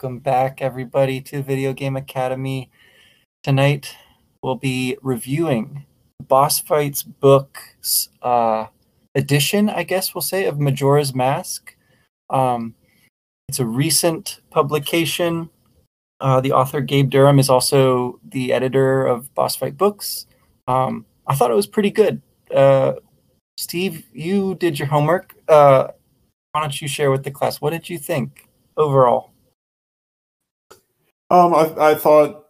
Welcome back everybody to Video Game Academy. Tonight we'll be reviewing Boss Fights books uh, edition, I guess we'll say, of Majora's Mask. Um, it's a recent publication. Uh, the author Gabe Durham is also the editor of Boss Fight Books. Um, I thought it was pretty good. Uh, Steve, you did your homework. Uh, why don't you share with the class? What did you think? overall? Um, I, I thought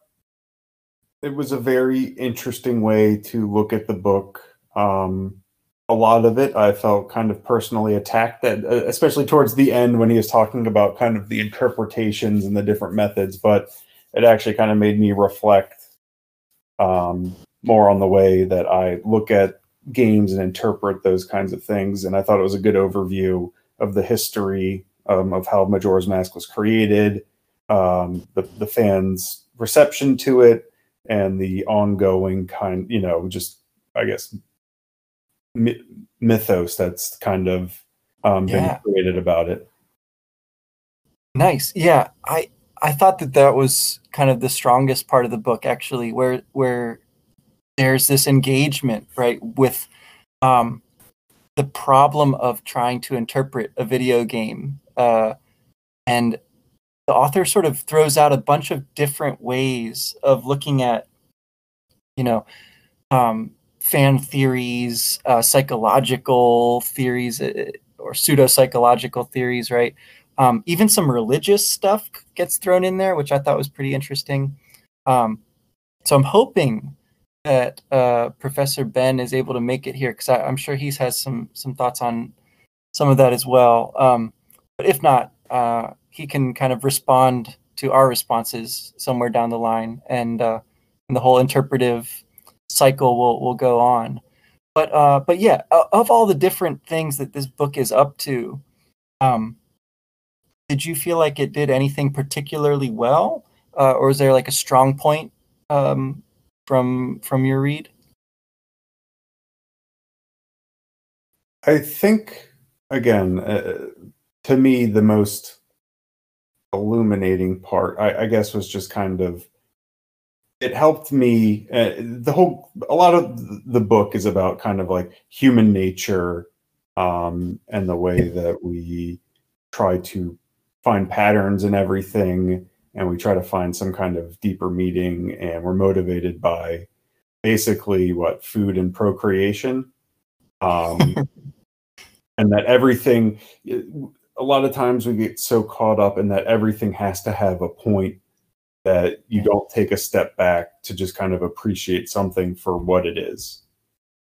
it was a very interesting way to look at the book. Um, a lot of it I felt kind of personally attacked, that uh, especially towards the end when he was talking about kind of the interpretations and the different methods. But it actually kind of made me reflect um, more on the way that I look at games and interpret those kinds of things. And I thought it was a good overview of the history um, of how Majora's Mask was created, um, the the fans' reception to it, and the ongoing kind, you know, just I guess mythos that's kind of um, yeah. been created about it. Nice, yeah. I I thought that that was kind of the strongest part of the book, actually, where where there's this engagement, right, with um, the problem of trying to interpret a video game uh, and the author sort of throws out a bunch of different ways of looking at, you know, um, fan theories, uh, psychological theories, uh, or pseudo psychological theories, right? Um, even some religious stuff gets thrown in there, which I thought was pretty interesting. Um, so I'm hoping that uh, Professor Ben is able to make it here because I'm sure he has some some thoughts on some of that as well. Um, but if not, uh, he can kind of respond to our responses somewhere down the line, and, uh, and the whole interpretive cycle will will go on. But uh, but yeah, of all the different things that this book is up to, um, did you feel like it did anything particularly well, uh, or is there like a strong point um, from from your read? I think again, uh, to me, the most illuminating part, I, I guess, was just kind of it helped me. Uh, the whole, a lot of the book is about kind of like human nature um, and the way that we try to find patterns in everything and we try to find some kind of deeper meaning and we're motivated by basically what food and procreation um, and that everything a lot of times we get so caught up in that everything has to have a point that you don't take a step back to just kind of appreciate something for what it is.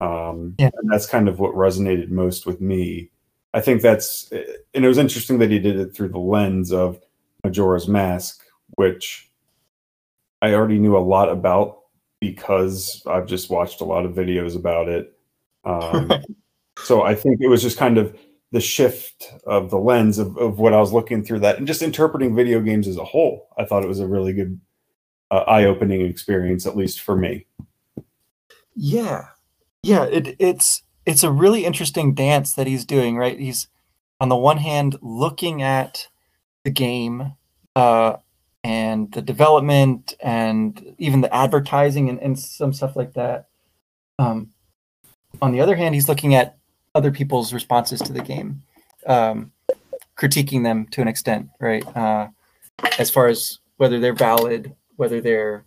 Um, yeah. And that's kind of what resonated most with me. I think that's, and it was interesting that he did it through the lens of Majora's Mask, which I already knew a lot about because I've just watched a lot of videos about it. Um, so I think it was just kind of the shift of the lens of, of what I was looking through that and just interpreting video games as a whole. I thought it was a really good uh, eye-opening experience, at least for me. Yeah, yeah, it, it's it's a really interesting dance that he's doing. Right, he's on the one hand looking at the game uh, and the development and even the advertising and, and some stuff like that. Um, on the other hand, he's looking at other people's responses to the game, um, critiquing them to an extent, right? Uh, as far as whether they're valid, whether they're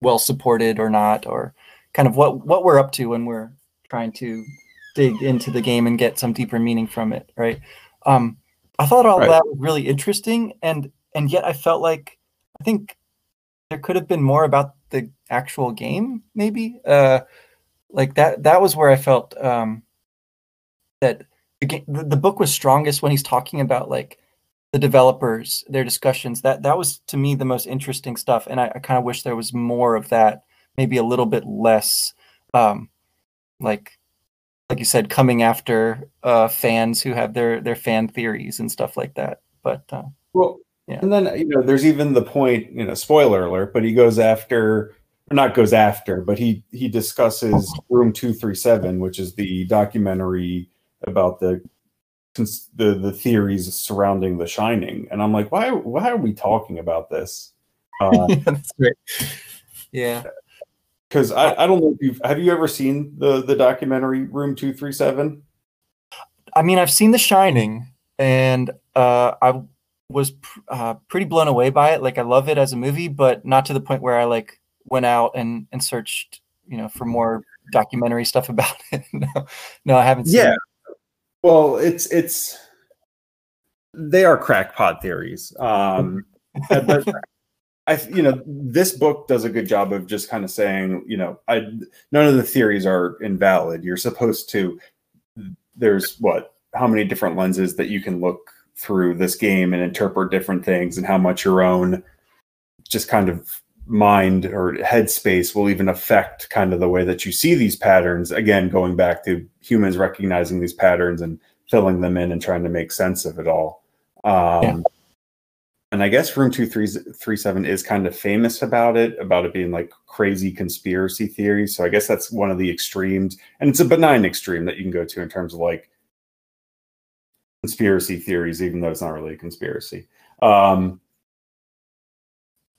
well supported or not, or kind of what what we're up to when we're trying to dig into the game and get some deeper meaning from it, right? Um, I thought all right. that was really interesting, and and yet I felt like I think there could have been more about the actual game, maybe. Uh, like that that was where I felt um, that the, the book was strongest when he's talking about like the developers, their discussions. That that was to me the most interesting stuff, and I, I kind of wish there was more of that. Maybe a little bit less, um, like like you said, coming after uh, fans who have their their fan theories and stuff like that. But uh, well, yeah. And then you know, there's even the point, you know, spoiler alert, but he goes after or not goes after, but he he discusses Room 237, which is the documentary about the the the theories surrounding The Shining, and I'm like, why why are we talking about this? Uh, yeah, that's great. Yeah, because I, I don't know if you've have you ever seen the the documentary Room Two Three Seven? I mean, I've seen The Shining, and uh, I was pr- uh, pretty blown away by it. Like, I love it as a movie, but not to the point where I like went out and and searched, you know, for more documentary stuff about it. no, no, I haven't. yeah. It. Well, it's it's they are crackpot theories. Um, but I, you know, this book does a good job of just kind of saying, you know, I none of the theories are invalid. You're supposed to. There's what? How many different lenses that you can look through this game and interpret different things, and how much your own just kind of mind or headspace will even affect kind of the way that you see these patterns. Again, going back to humans recognizing these patterns and filling them in and trying to make sense of it all. Um, yeah and I guess Room Two Three Three Seven is kind of famous about it, about it being like crazy conspiracy theories. So I guess that's one of the extremes, and it's a benign extreme that you can go to in terms of like conspiracy theories, even though it's not really a conspiracy. Um,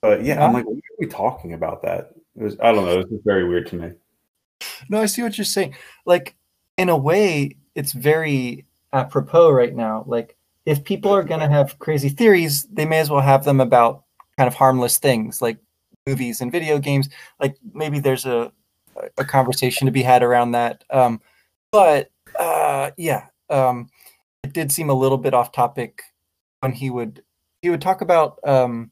but yeah, I'm like, what are we talking about that? It was, I don't know. It was very weird to me. No, I see what you're saying. Like, in a way, it's very apropos right now. Like, if people are going to have crazy theories, they may as well have them about kind of harmless things like movies and video games. Like maybe there's a a conversation to be had around that. Um, but uh, yeah, um, it did seem a little bit off topic when he would he would talk about um,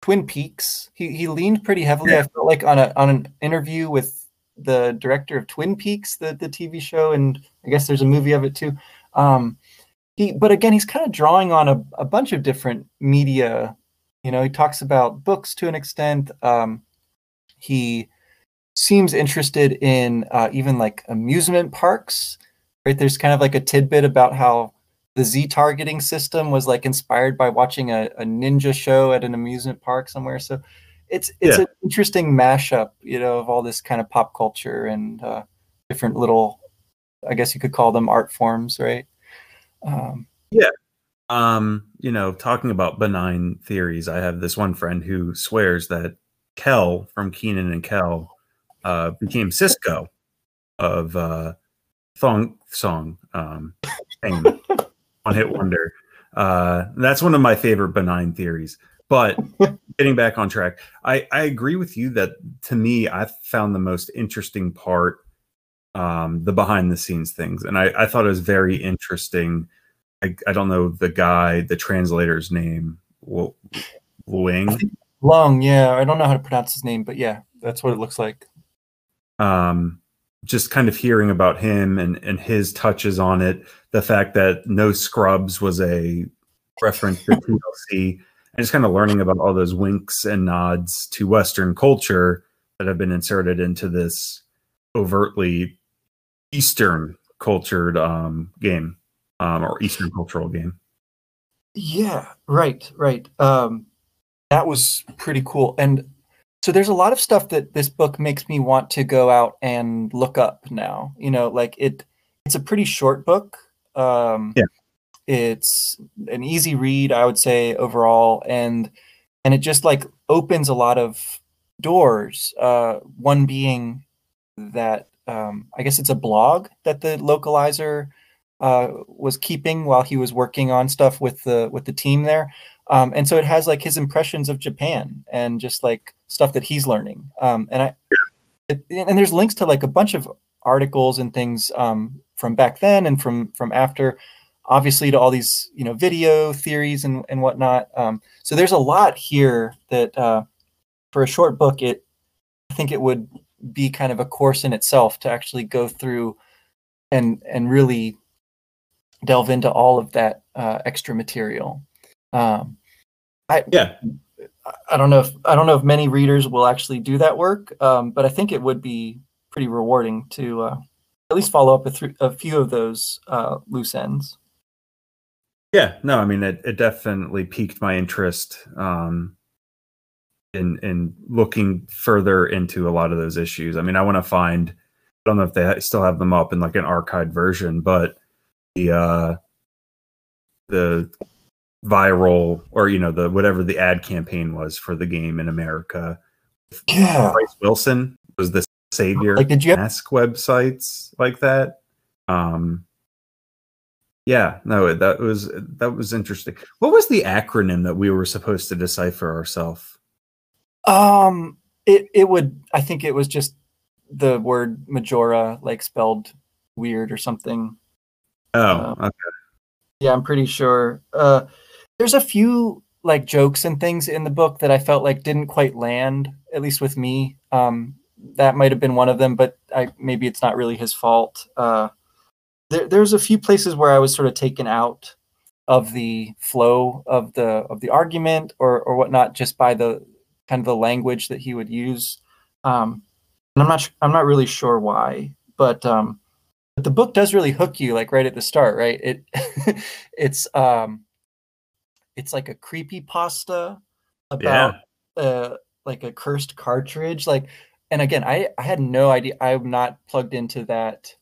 Twin Peaks. He he leaned pretty heavily. Yeah. I felt like on a on an interview with the director of Twin Peaks, the the TV show, and I guess there's a movie of it too. Um, he but again he's kind of drawing on a, a bunch of different media you know he talks about books to an extent um, he seems interested in uh, even like amusement parks right there's kind of like a tidbit about how the z targeting system was like inspired by watching a, a ninja show at an amusement park somewhere so it's it's yeah. an interesting mashup you know of all this kind of pop culture and uh, different little i guess you could call them art forms right um, yeah. Um, you know, talking about benign theories, I have this one friend who swears that Kel from Kenan and Kel uh, became Sisqó of uh, Thong Song um, One Hit Wonder. Uh, that's one of my favorite benign theories. But getting back on track, I, I agree with you that to me, I found the most interesting part um, the behind the scenes things. And I, I thought it was very interesting. I, I don't know the guy, the translator's name, Wing. Long, yeah. I don't know how to pronounce his name, but yeah, that's what it looks like. Um, just kind of hearing about him and, and his touches on it, the fact that No Scrubs was a reference to TLC, and just kind of learning about all those winks and nods to Western culture that have been inserted into this overtly Eastern cultured um, game um, or Eastern cultural game. Yeah, right, right. Um, that was pretty cool. And so there's a lot of stuff that this book makes me want to go out and look up now. You know, like it it's a pretty short book. Um, yeah. It's an easy read, I would say overall, and and it just like opens a lot of doors. Uh, one being that um, I guess it's a blog that the localizer uh, was keeping while he was working on stuff with the with the team there. Um, and so it has like his impressions of Japan and just like stuff that he's learning. Um, and I it, and there's links to like a bunch of articles and things um, from back then and from from after. Obviously, to all these you know video theories and and whatnot. Um, so there's a lot here that uh, for a short book, it I think it would be kind of a course in itself to actually go through and and really delve into all of that uh, extra material. Um, I yeah. I don't know if I don't know if many readers will actually do that work, um, but I think it would be pretty rewarding to uh, at least follow up a, th- a few of those uh, loose ends. Yeah, no, I mean it, it definitely piqued my interest. Um, in in looking further into a lot of those issues. I mean, I want to find. I don't know if they still have them up in like an archived version, but the uh, the viral or you know the whatever the ad campaign was for the game in America. Yeah, Bryce Wilson was the savior. Like, did you have- ask websites like that? Um, yeah, no, that was that was interesting. What was the acronym that we were supposed to decipher ourselves? Um, it it would. I think it was just the word Majora, like spelled weird or something. Oh, Uh, okay. Yeah, I'm pretty sure. Uh, there's a few like jokes and things in the book that I felt like didn't quite land, at least with me. Um, that might have been one of them, but I maybe it's not really his fault. Uh, there, there's a few places where I was sort of taken out of the flow of the of the argument or or whatnot just by the kind of the language that he would use. Um, and I'm not I'm not really sure why, but um, but the book does really hook you like right at the start, right? It it's um it's like a creepy pasta about uh like a cursed cartridge like and again I I had no idea I'm not plugged into that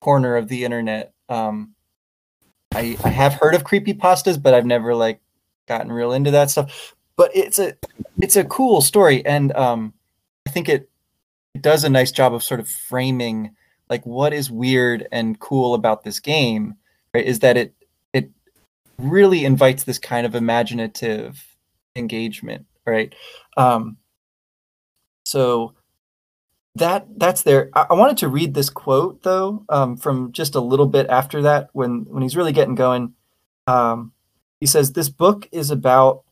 corner of the internet um I I have heard of creepy pastas but I've never like gotten real into that stuff but it's a it's a cool story and um I think it it does a nice job of sort of framing like what is weird and cool about this game right is that it really invites this kind of imaginative engagement right? Um so that that's there. I, I wanted to read this quote though um from just a little bit after that when when he's really getting going. Um he says this book is about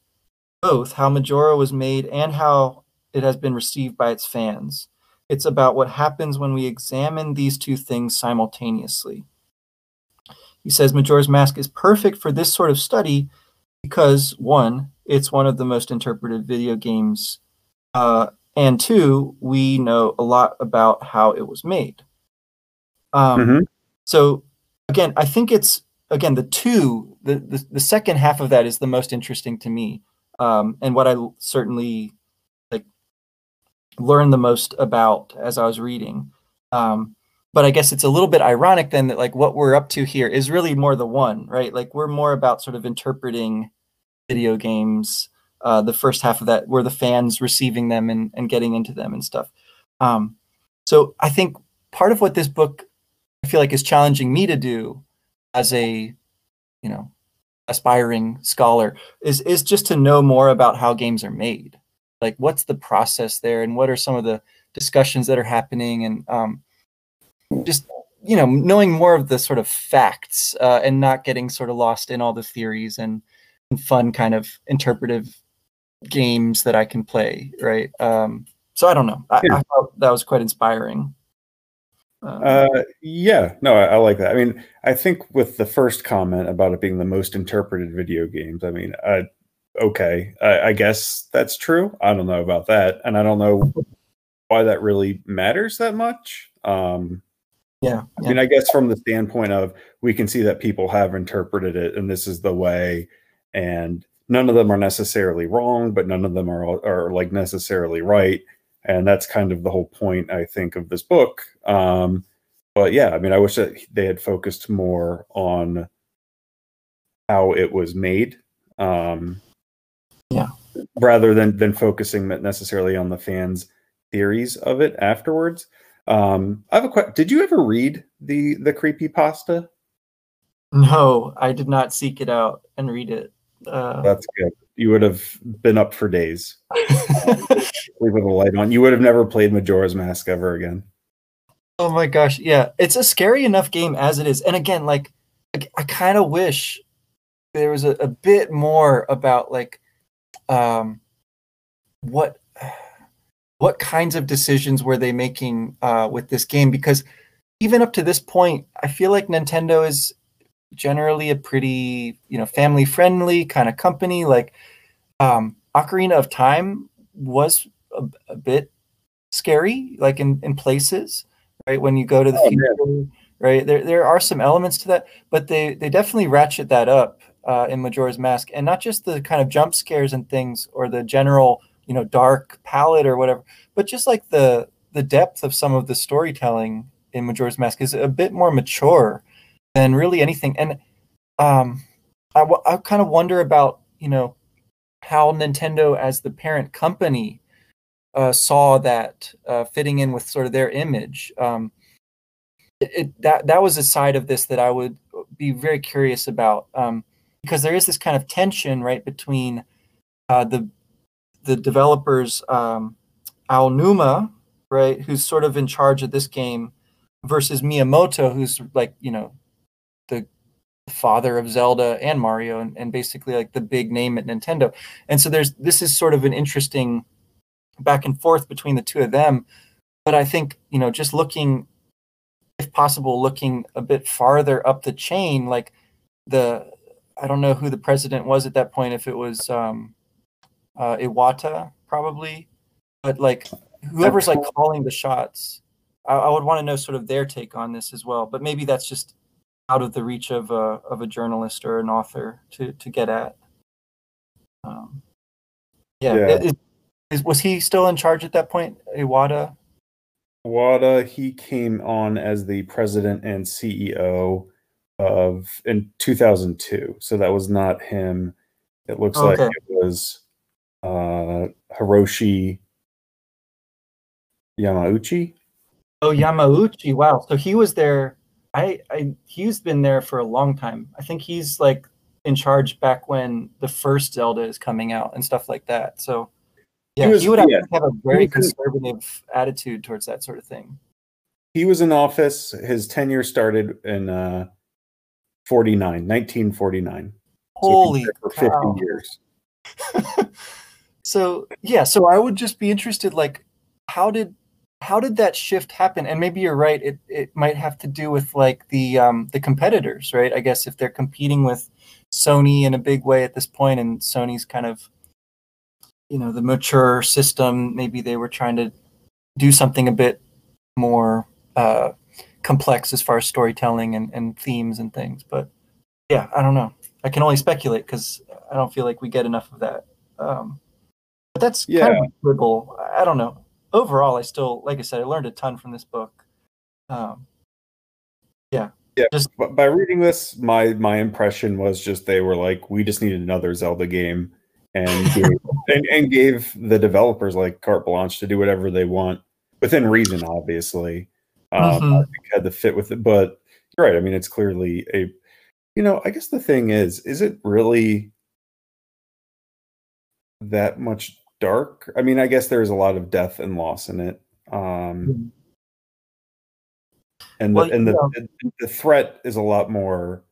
both how majora was made and how it has been received by its fans. It's about what happens when we examine these two things simultaneously. He says Majora's Mask is perfect for this sort of study because, one, it's one of the most interpreted video games, uh, and two, we know a lot about how it was made. Um, Mhm. So, again, I think it's, again, the two, the, the, the second half of that is the most interesting to me. Um, and what I certainly like learned the most about as I was reading. Um, but I guess it's a little bit ironic then that like what we're up to here is really more the one, right? Like we're more about sort of interpreting video games. Uh, the first half of that, where the fans receiving them and, and getting into them and stuff. Um, so I think part of what this book I feel like is challenging me to do as a, you know, aspiring scholar is is just to know more about how games are made like what's the process there and what are some of the discussions that are happening and um, just you know knowing more of the sort of facts uh, and not getting sort of lost in all the theories and, and fun kind of interpretive games that i can play right um, so i don't know I, Yeah. I thought that was quite inspiring Um, Uh, yeah, no, I, I like that. I mean, I think with the first comment about it being the most interpreted video games, I mean, uh, okay, I, I guess that's true. I don't know about that, and I don't know why that really matters that much. Um, yeah, I yeah. mean, I guess from the standpoint of we can see that people have interpreted it, and this is the way, and none of them are necessarily wrong, but none of them are are like necessarily right, and that's kind of the whole point I think of this book. Um, but yeah, I mean, I wish that they had focused more on how it was made, um, Yeah. rather than than focusing necessarily on the fans' theories of it afterwards. Um, I have a question. Did you ever read the the creepy pasta? no i did not seek it out and read it uh, That's good. You would have been up for days. With a light on. You would have never played Majora's Mask ever again. Oh my gosh, yeah. It's a scary enough game as it is. And again, like I, I kind of wish there was a, a bit more about like um what what kinds of decisions were they making uh with this game? Because even up to this point, I feel like Nintendo is generally a pretty, you know, family friendly kind of company. Like um Ocarina of Time was a, a bit scary like in in places right? When you go to the Oh, future right? There there are some elements to that but they they definitely ratchet that up uh, in majora's mask. And not just the kind of jump scares and things or the general you know dark palette or whatever but just like the the depth of some of the storytelling in majora's mask is a bit more mature than really anything and um I, w- I kind of wonder about you know how Nintendo as the parent company uh, saw that uh, fitting in with sort of their image. Um, it, it, that that was a side of this that I would be very curious about um, because there is this kind of tension right between uh, the the developers um, Aonuma right who's sort of in charge of this game versus Miyamoto who's like you know the father of Zelda and Mario and, and basically like the big name at Nintendo. And so there's this is sort of an interesting back and forth between the two of them. But I think you know just looking if possible, looking a bit farther up the chain, like the I don't know who the president was at that point, if it was um, uh, Iwata probably, but like whoever's like calling the shots, I, I would want to know sort of their take on this as well. But maybe that's just out of the reach of a of a journalist or an author to to get at. Um, yeah, Yeah. Is, is, was he still in charge at that point, Iwata? Wada, he came on as the president and CEO of in 2002. So that was not him. It looks like it was uh, Hiroshi Yamauchi. Oh, Yamauchi. Wow. So he was there. I, I he's been there for a long time. I think he's like in charge back when the first Zelda is coming out and stuff like that. So yeah, he, was- would have, yeah. have a very conservative attitude towards that sort of thing. He was in office. His tenure started in uh, 49, 1949. So he Holy there for cow. 50 years. so yeah, so I would just be interested, like, how did how did that shift happen? And maybe you're right. It it might have to do with like the um, the competitors, right? I guess if they're competing with Sony in a big way at this point, and Sony's kind of you know the mature system, maybe they were trying to do something a bit more uh, complex as far as storytelling and, and themes and things. But yeah, I don't know. I can only speculate because I don't feel like we get enough of that. Um, but that's kind Yeah. of a quibble. I don't know. Overall, I still, like I said, I learned a ton from this book. Um, But by reading this, my my impression was just they were like, we just need another Zelda game, and gave, and, and gave the developers like carte blanche to do whatever they want within reason, obviously. Um, I Mhm. think had to fit with it, but you're right. I mean, it's clearly a, you know, I guess the thing is, is it really that much dark? I mean, I guess there's a lot of death and loss in it. Um, and the, Well, and the, yeah. the the threat is a lot more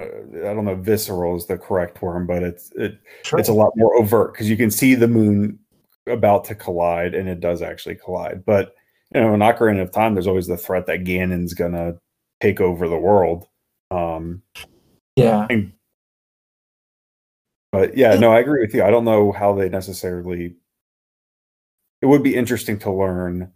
uh, i don't know visceral is the correct term but it's it, sure. it's a lot more overt because you can see the moon about to collide and it does actually collide but you know in ocarina of time there's always the threat that ganon's gonna take over the world um yeah. But yeah no i agree with you. I don't know how they necessarily it would be interesting to learn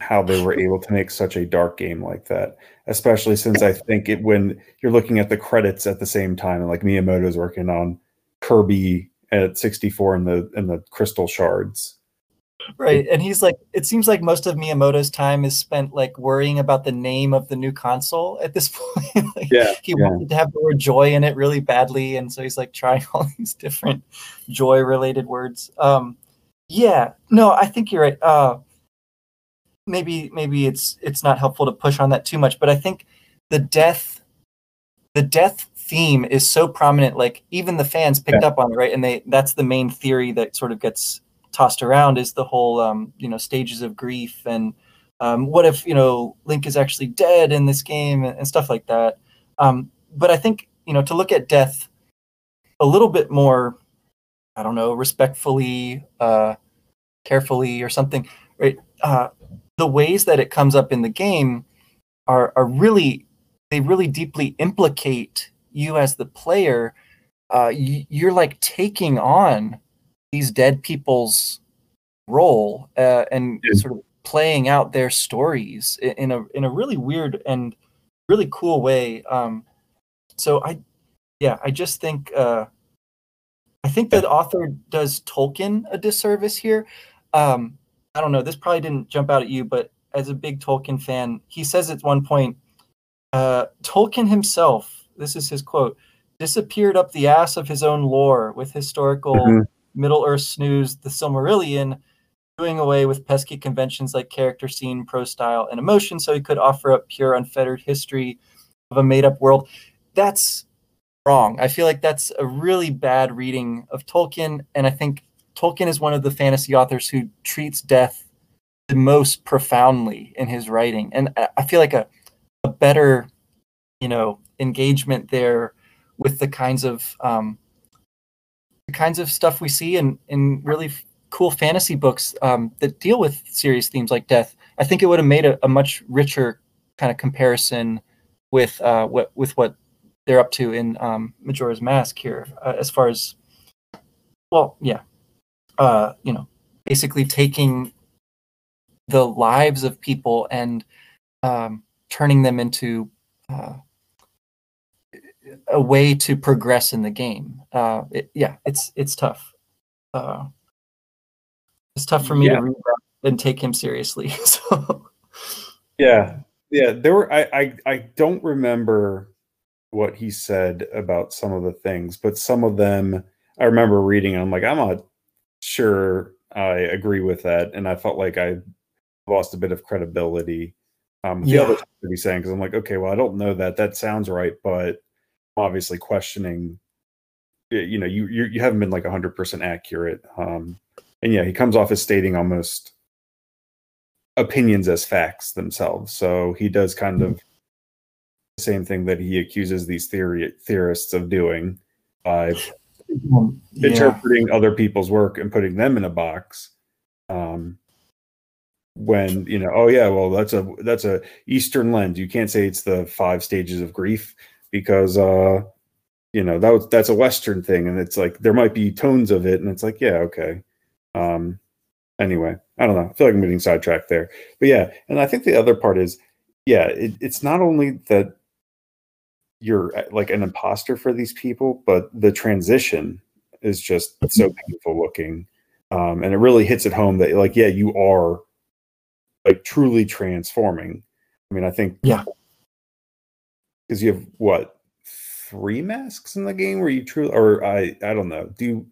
how they were able to make such a dark game like that especially since i think it when you're looking at the credits at the same time and like miyamoto's working on kirby at 64 in the in the crystal shards Right. And he's like, it seems like most of Miyamoto's time is spent like worrying about the name of the new console at this point. like, Yeah, He yeah. wanted to have the word joy in it really badly. And so he's like trying all these different joy related words. Um, yeah. No, I think you're right. Uh, maybe, maybe it's, it's not helpful to push on that too much, but I think the death, the death theme is so prominent. Like even the fans picked up on it, right? And they, that's the main theory that sort of gets tossed around is the whole um, you know stages of grief and um, what if you know Link is actually dead in this game and, and stuff like that. Um, but I think you know to look at death a little bit more, I don't know, respectfully, uh, carefully, or something. Right? Uh, the ways that it comes up in the game are are really they really deeply implicate you as the player. Uh, you're like taking on these dead people's role uh, and Yeah. sort of playing out their stories in a in a really weird and really cool way. Um, so I, yeah, I just think uh, I think the author does Tolkien a disservice here. Um, I don't know. This probably didn't jump out at you, but as a big Tolkien fan, he says at one point, Uh, Tolkien himself, this is his quote, disappeared up the ass of his own lore with historical Mhm. Middle Earth snooze, the Silmarillion, doing away with pesky conventions like character, scene, prose style, and emotion, so he could offer up pure, unfettered history of a made-up world. That's wrong. I feel like that's a really bad reading of Tolkien, and I think Tolkien is one of the fantasy authors who treats death the most profoundly in his writing, and I- feel like a a better, you know, engagement there with the kinds of um, kinds of stuff we see in in really cool fantasy books um, that deal with serious themes like death. I think it would have made a, a much richer kind of comparison with uh, what with what they're up to in um, Majora's Mask here, uh, as far as well, yeah, uh, you know, basically taking the lives of people and um, turning them into uh, a way to progress in the game. Uh, it, yeah, it's it's tough. Uh, it's tough for me Yeah. to read and take him seriously. So Yeah, yeah. There were. I, I I don't remember what he said about some of the things, but some of them I remember reading. And I'm like, I'm not sure I agree with that, and I felt like I lost a bit of credibility. Um, the Yeah. other stuff that he's saying because I'm like, okay, well, I don't know that. That sounds right, but obviously questioning. You know, you you, you haven't been like 100 percent accurate. Um, and yeah, he comes off as stating almost opinions as facts themselves. So he does kind of the same thing that he accuses these theory theorists of doing by um, yeah. interpreting other people's work and putting them in a box. Um, when you know, oh yeah, well that's a that's a Eastern lens. You can't say it's the five stages of grief because uh, you know that was that's a Western thing, and it's like there might be tones of it, and it's like yeah, okay. Um, anyway, I don't know. I feel like I'm getting sidetracked there, but yeah, and I think the other part is, yeah, it, it's not only that you're uh, like an imposter for these people, but the transition is just so painful looking, um, and it really hits it home that like yeah, you are like truly transforming. I mean, I think Yeah. Because you have what three masks in the game where you truly, or I I don't know, do you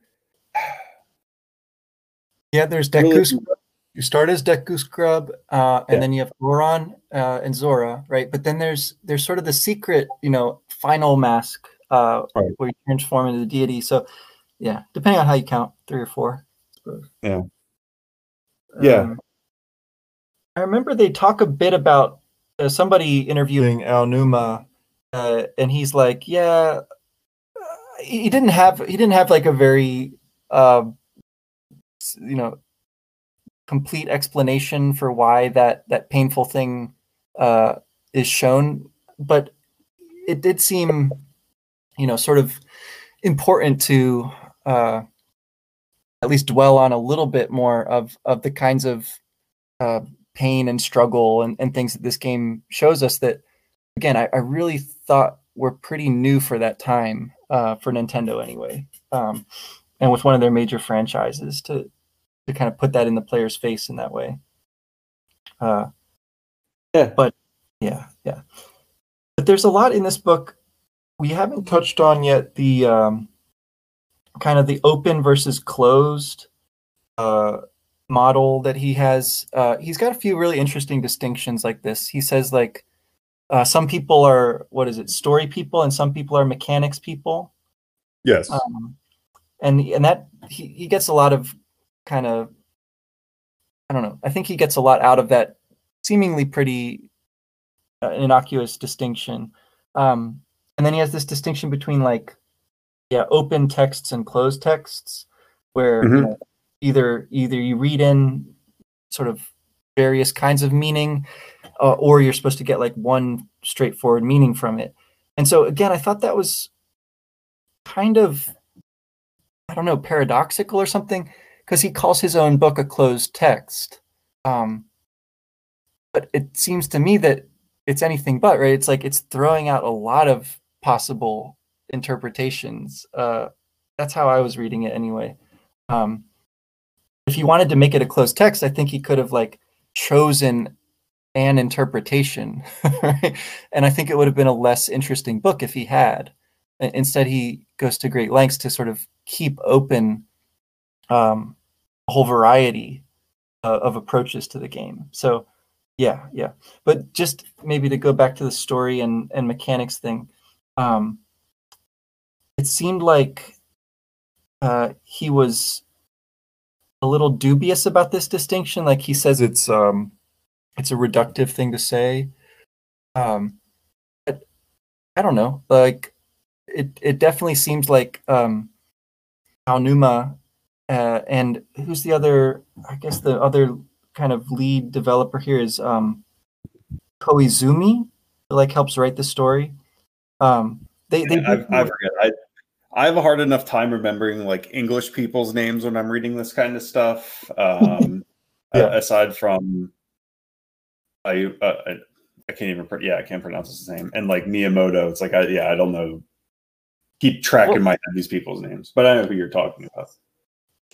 Yeah, there's really- Deku. Scrub. You start as Deku Scrub, uh, and Yeah. then you have Goron uh, and Zora, right? But then there's there's sort of the secret, you know, final mask uh, Right. where you transform into the deity. So, yeah, depending on how you count, three or four. Yeah. Yeah. Um, I remember they talk a bit about uh, somebody interviewing Aonuma, uh, and he's like, "Yeah, uh, he didn't have he didn't have like a very, uh, you know, complete explanation for why that that painful thing uh, is shown, but it did seem, you know, sort of important to uh, at least dwell on a little bit more of of the kinds of uh, pain and struggle and, and things that this game shows us that again I, I really thought were pretty new for that time uh, for Nintendo anyway um, and with one of their major franchises to to kind of put that in the player's face in that way uh, Yeah. but yeah yeah but there's a lot in this book we haven't touched on yet the um, kind of the open versus closed uh, model that he has. Uh, he's got a few really interesting distinctions like this. He says like uh, some people are what is it story people and some people are mechanics people. yes Um, and and that he, he gets a lot of kind of I don't know. I think he gets a lot out of that seemingly pretty uh, innocuous distinction. Um, and then he has this distinction between like yeah, open texts and closed texts, where you Mhm. know, either either you read in sort of various kinds of meaning, uh, or you're supposed to get like one straightforward meaning from it. And so again, I thought that was kind of I don't know paradoxical or something because he calls his own book a closed text. Um, but it seems to me that it's anything but right. It's like it's throwing out a lot of possible interpretations. Uh, that's how I was reading it anyway. Um, if he wanted to make it a closed text, I think he could have like chosen fan interpretation. Right? And I think it would have been a less interesting book if he had. Instead, he goes to great lengths to sort of keep open um, a whole variety uh, of approaches to the game. So, yeah, yeah. But just maybe to go back to the story and, and mechanics thing, um, it seemed like uh, he was a little dubious about this distinction. Like he says it's um, it's a reductive thing to say. Um, but I don't know. Like it, it definitely seems like um, Aonuma uh, and who's the other? I guess the other kind of lead developer here is um, Koizumi, who like helps write the story. Um, they they I, I forget. I I have a hard enough time remembering like English people's names when I'm reading this kind of stuff. Um, yeah. aside from I, uh, I, I can't even yeah I can't pronounce his name and like Miyamoto. It's like I yeah I don't know. Keep track well, in my head these people's names, but I know who you're talking about.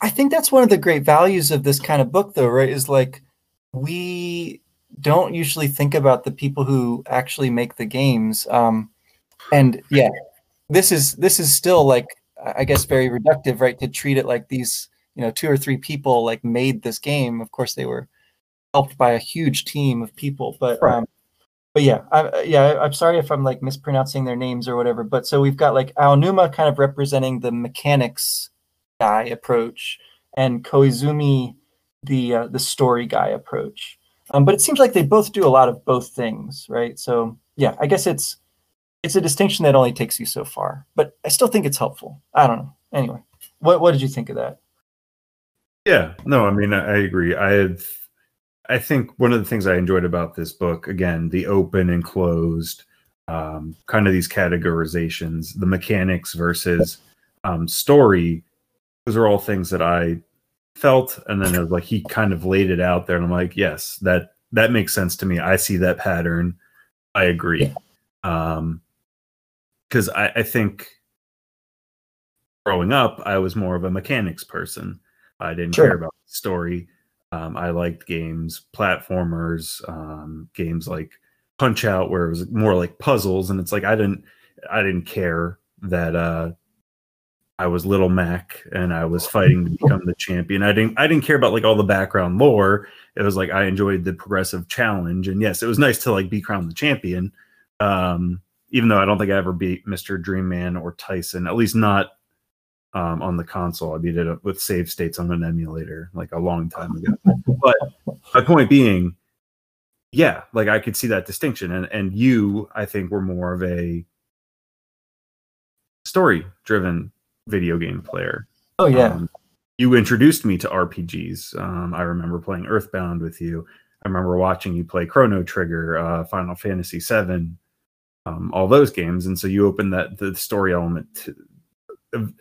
I think that's one of the great values of this kind of book, though, right? Is like we don't usually think about the people who actually make the games. Um, and yeah, this is this is still like I guess very reductive, right? To treat it like these, you know, two or three people like made this game. Of course, they were helped by a huge team of people, but right. um, but yeah, I, yeah, I'm sorry if I'm like mispronouncing their names or whatever. But so we've got like Aonuma kind of representing the mechanics guy approach, and Koizumi the uh, the story guy approach. Um, but it seems like they both do a lot of both things, right? So yeah, I guess it's it's a distinction that only takes you so far, but I still think it's helpful. I don't know. Anyway, what what did you think of that? Yeah, no, I mean, I, I agree. I have, I think one of the things I enjoyed about this book, again, the open and closed, um, kind of these categorizations, the mechanics versus um, story, those are all things that I felt, and then it was like he kind of laid it out there, and I'm like, yes, that that makes sense to me. I see that pattern. I agree. Um, because I, I think growing up, I was more of a mechanics person. I didn't sure. care about the story. Um, I liked games, platformers, um, games like Punch Out, where it was more like puzzles, and it's like I didn't, I didn't care that uh, I was Little Mac and I was fighting to become the champion. I didn't, I didn't care about like all the background lore. It was like I enjoyed the progressive challenge, and yes, it was nice to like be crowned the champion. Um, even though I don't think I ever beat Mr. Dream Man or Tyson, at least not um, on the console. I beat it with save states on an emulator like a long time ago. but my point being, yeah, like I could see that distinction. And and you, I think, were more of a story driven video game player. Oh yeah. Um, you introduced me to RPGs. Um, I remember playing Earthbound with you. I remember watching you play Chrono Trigger, uh, Final Fantasy VII um, all those games, and so you opened that the story element to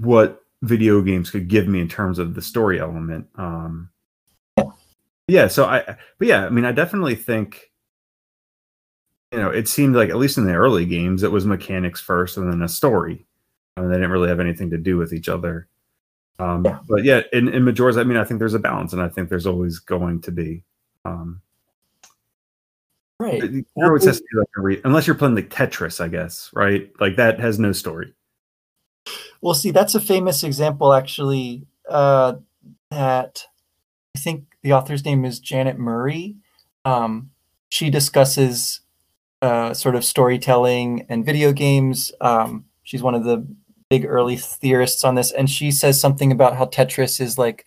what video games could give me in terms of the story element. Um, yeah, so I, but yeah, I mean, I definitely think, you know, it seemed like at least in the early games, it was mechanics first and then a story. I mean, they didn't really have anything to do with each other. Um, yeah. But yeah, in, in Majora's, I mean, I think there's a balance, and I think there's always going to be. Um, Right. There always has to be like a re- unless you're playing like Tetris, I guess, right? Like that has no story. Well, see, that's a famous example, actually. Uh, that I think the author's name is Janet Murray. Um, she discusses uh, sort of storytelling and video games. Um, she's one of the big early theorists on this, and she says something about how Tetris is like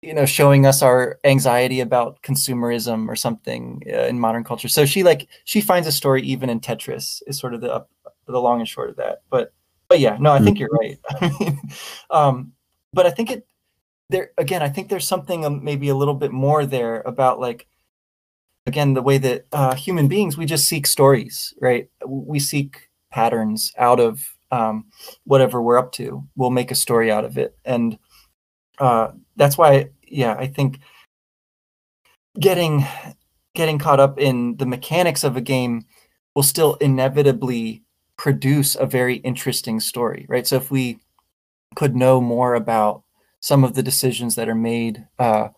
you know showing us our anxiety about consumerism or something uh, in modern culture so she like she finds a story even in tetris is sort of the the long and short of that but but yeah no i think you're right. Um but i think it there again i think there's something um, maybe a little bit more there about like again the way that uh, human beings we just seek stories right? We seek patterns out of um, whatever we're up to. We'll make a story out of it. And uh, that's why, yeah, I think getting getting caught up in the mechanics of a game will still inevitably produce a very interesting story, right? So if we could know more about some of the decisions that are made uh,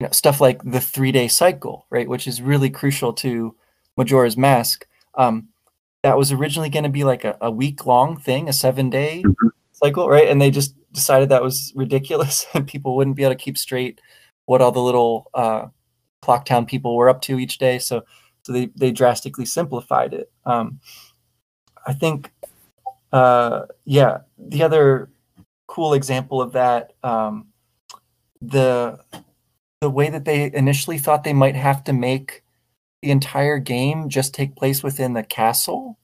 you know stuff like the three day cycle, right, which is really crucial to Majora's Mask. Um, that was originally going to be like a, a week long thing, a seven day Mhm. cycle, right? And they just decided that was ridiculous and people wouldn't be able to keep straight what all the little uh, Clocktown people were up to each day. So, so they, they drastically simplified it. Um, I think, uh, yeah, the other cool example of that, um, the the way that they initially thought they might have to make the entire game just take place within the castle.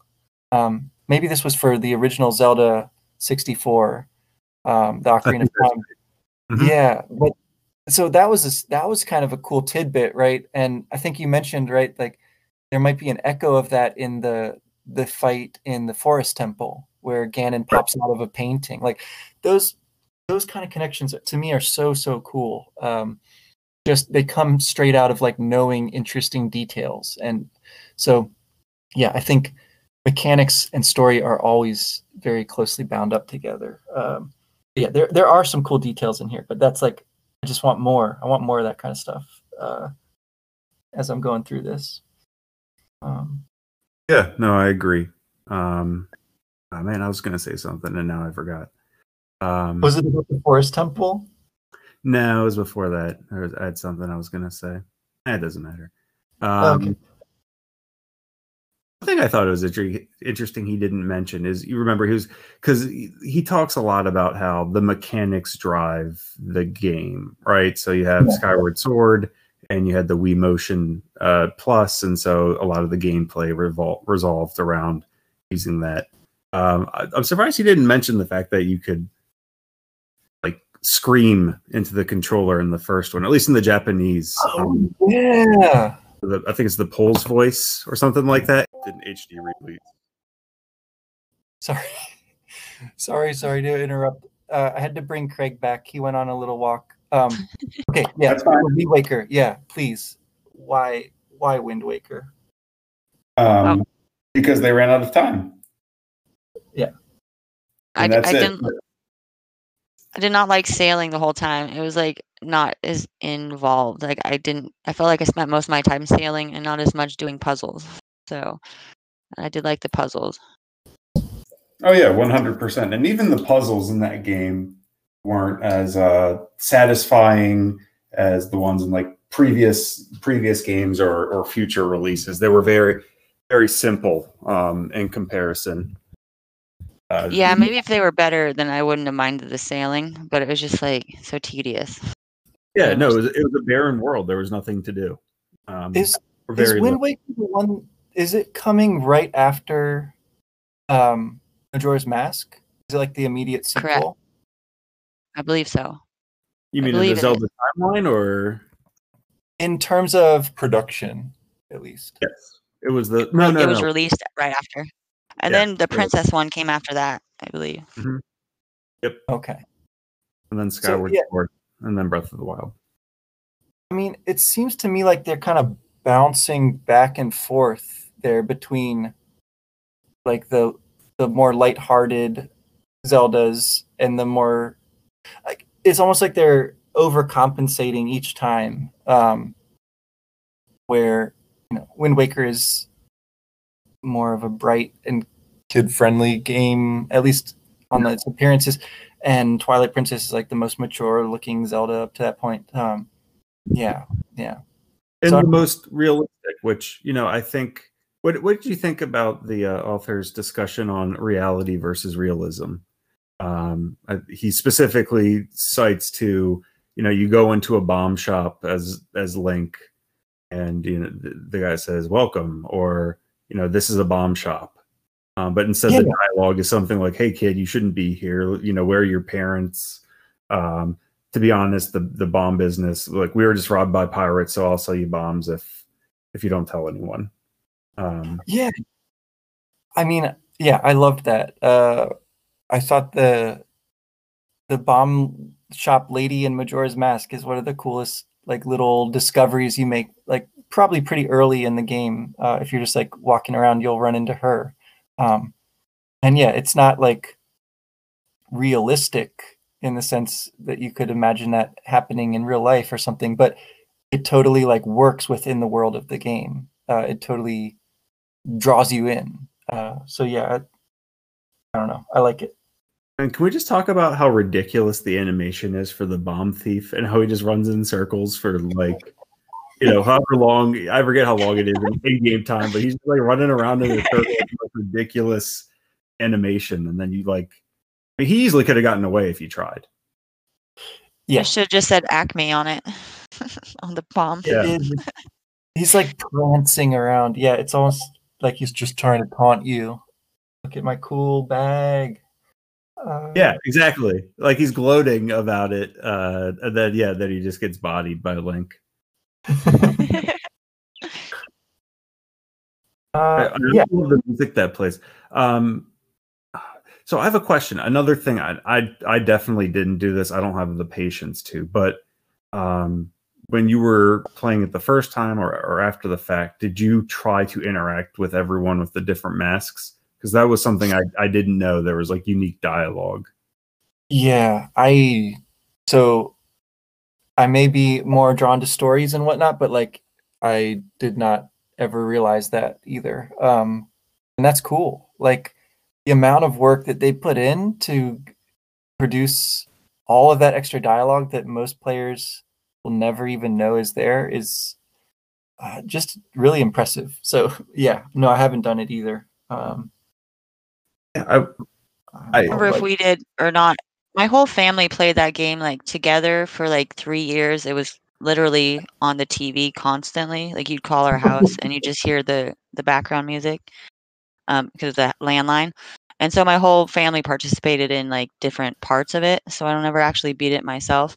Um, maybe this was for the original Zelda 64, um, the Ocarina of Time. Mhm. Yeah, but so that was a that was kind of a cool tidbit, right? And I think you mentioned right, like there might be an echo of that in the the fight in the Forest Temple where Ganon pops out of a painting. Like those those kind of connections to me are so so cool. Um, just they come straight out of like knowing interesting details, and so yeah, I think mechanics and story are always very closely bound up together. Um, yeah, there there are some cool details in here, but that's like I just want more. I want more of that kind of stuff uh, as I'm going through this. Um, Yeah, no, I agree. Um, oh, man, I was going to say something and now I forgot. Um, was it about the Forest Temple? no, it was before that. There was- I had something I was going to say. Eh, It doesn't matter. Um, Okay. I think I thought it was inter- interesting he didn't mention is you remember he was because he, he talks a lot about how the mechanics drive the game, right? So you have Yeah. Skyward Sword and you had the Wii Motion uh, Plus, and so a lot of the gameplay revol- resolved around using that. Um, I, I'm surprised he didn't mention the fact that you could like scream into the controller in the first one, at least in the Japanese. Um, yeah. the, I think it's the Pole's voice or something like that. Did an HD release. Sorry, sorry, sorry to interrupt. Uh, I had to bring Craig back. He went on a little walk. Um, okay, yeah, That's fine. Wind Waker. Yeah, please. Why? Why Wind Waker? Um, Because they ran out of time. Yeah. I, And d- that's I it. didn't I did not like sailing the whole time. It was like not as involved. Like I didn't I felt like I spent most of my time sailing and not as much doing puzzles. So I did like the puzzles. Oh yeah, one hundred percent. And even the puzzles in that game weren't as uh, satisfying as the ones in like previous previous games or or future releases. They were very very simple um, in comparison. Uh, Yeah, maybe if they were better then I wouldn't have minded the sailing, but it was just like so tedious. Yeah, no, it was, it was a barren world. There was nothing to do. Um, Is or is very Wind little. Waker the one? Is it coming right after um, Majora's Mask? Is it like the immediate sequel? Correct. I believe so. You I mean in the it Zelda timeline, or In terms of production, at least. yes, it was the no, no, it was no. released right after. And Yeah, then the it was- princess one came after that, I believe. Mm-hmm. Yep. Okay. and then Skyward yeah. Sword, and then Breath of the Wild. I mean, it seems to me like they're kind of bouncing back and forth there between like the the more lighthearted Zeldas and the more like it's almost like they're overcompensating each time. Um where you know Wind Waker is more of a bright and kid friendly game, at least on its appearances, and Twilight Princess is like the most mature looking Zelda up to that point. Um yeah, yeah. and So the I'm- most realistic which you know i think what what did you think about the uh, author's discussion on reality versus realism um he specifically cites to you know you go into a bomb shop as as link and you know the, the guy says welcome or you know this is a bomb shop um, but instead the dialogue is something like hey kid you shouldn't be here you know where are your parents um to be honest, the the bomb business, like we were just robbed by pirates, so I'll sell you bombs if if you don't tell anyone. Um, Yeah. I mean, yeah, I loved that. Uh I thought the the bomb shop lady in Majora's Mask is one of the coolest like little discoveries you make like probably pretty early in the game. Uh if you're just like walking around, you'll run into her. Um and yeah, it's not like realistic in the sense that you could imagine that happening in real life or something, but it totally like works within the world of the game. Uh, it totally draws you in. Uh, so yeah, I, I don't know. I like it. And can we just talk about how ridiculous the animation is for the bomb thief and how he just runs in circles for like, you know, however long I forget how long it is in game time, but he's like running around in a circle ridiculous animation, and then you like, I mean, he easily could have gotten away if he tried. Yeah, I should have just said Acme on it on the bomb. Yeah. he's like prancing around. Yeah, it's almost like he's just trying to taunt you. Look at my cool bag. Uh, yeah, exactly. Like he's gloating about it, uh, and then yeah, then he just gets bodied by Link. uh, I, I yeah. love the music that plays. Um, so I have a question. Another thing, I, I I definitely didn't do this. I don't have the patience to. But um, when you were playing it the first time or, or after the fact, did you try to interact with everyone with the different masks? Because that was something I, I didn't know. There was like unique dialogue. Yeah, I so I may be more drawn to stories and whatnot, but like I did not ever realize that either. Um, and that's cool. Like the amount of work that they put in to produce all of that extra dialogue that most players will never even know is there is uh, just really impressive. So yeah, no, I haven't done it either. Um, I, I remember if we did or not. My whole family played that game like together for like three years. It was literally on the TV constantly. Like you'd call our house and you just hear the the background music um, because of the landline. And so my whole family participated in like different parts of it. So I don't ever actually beat it myself.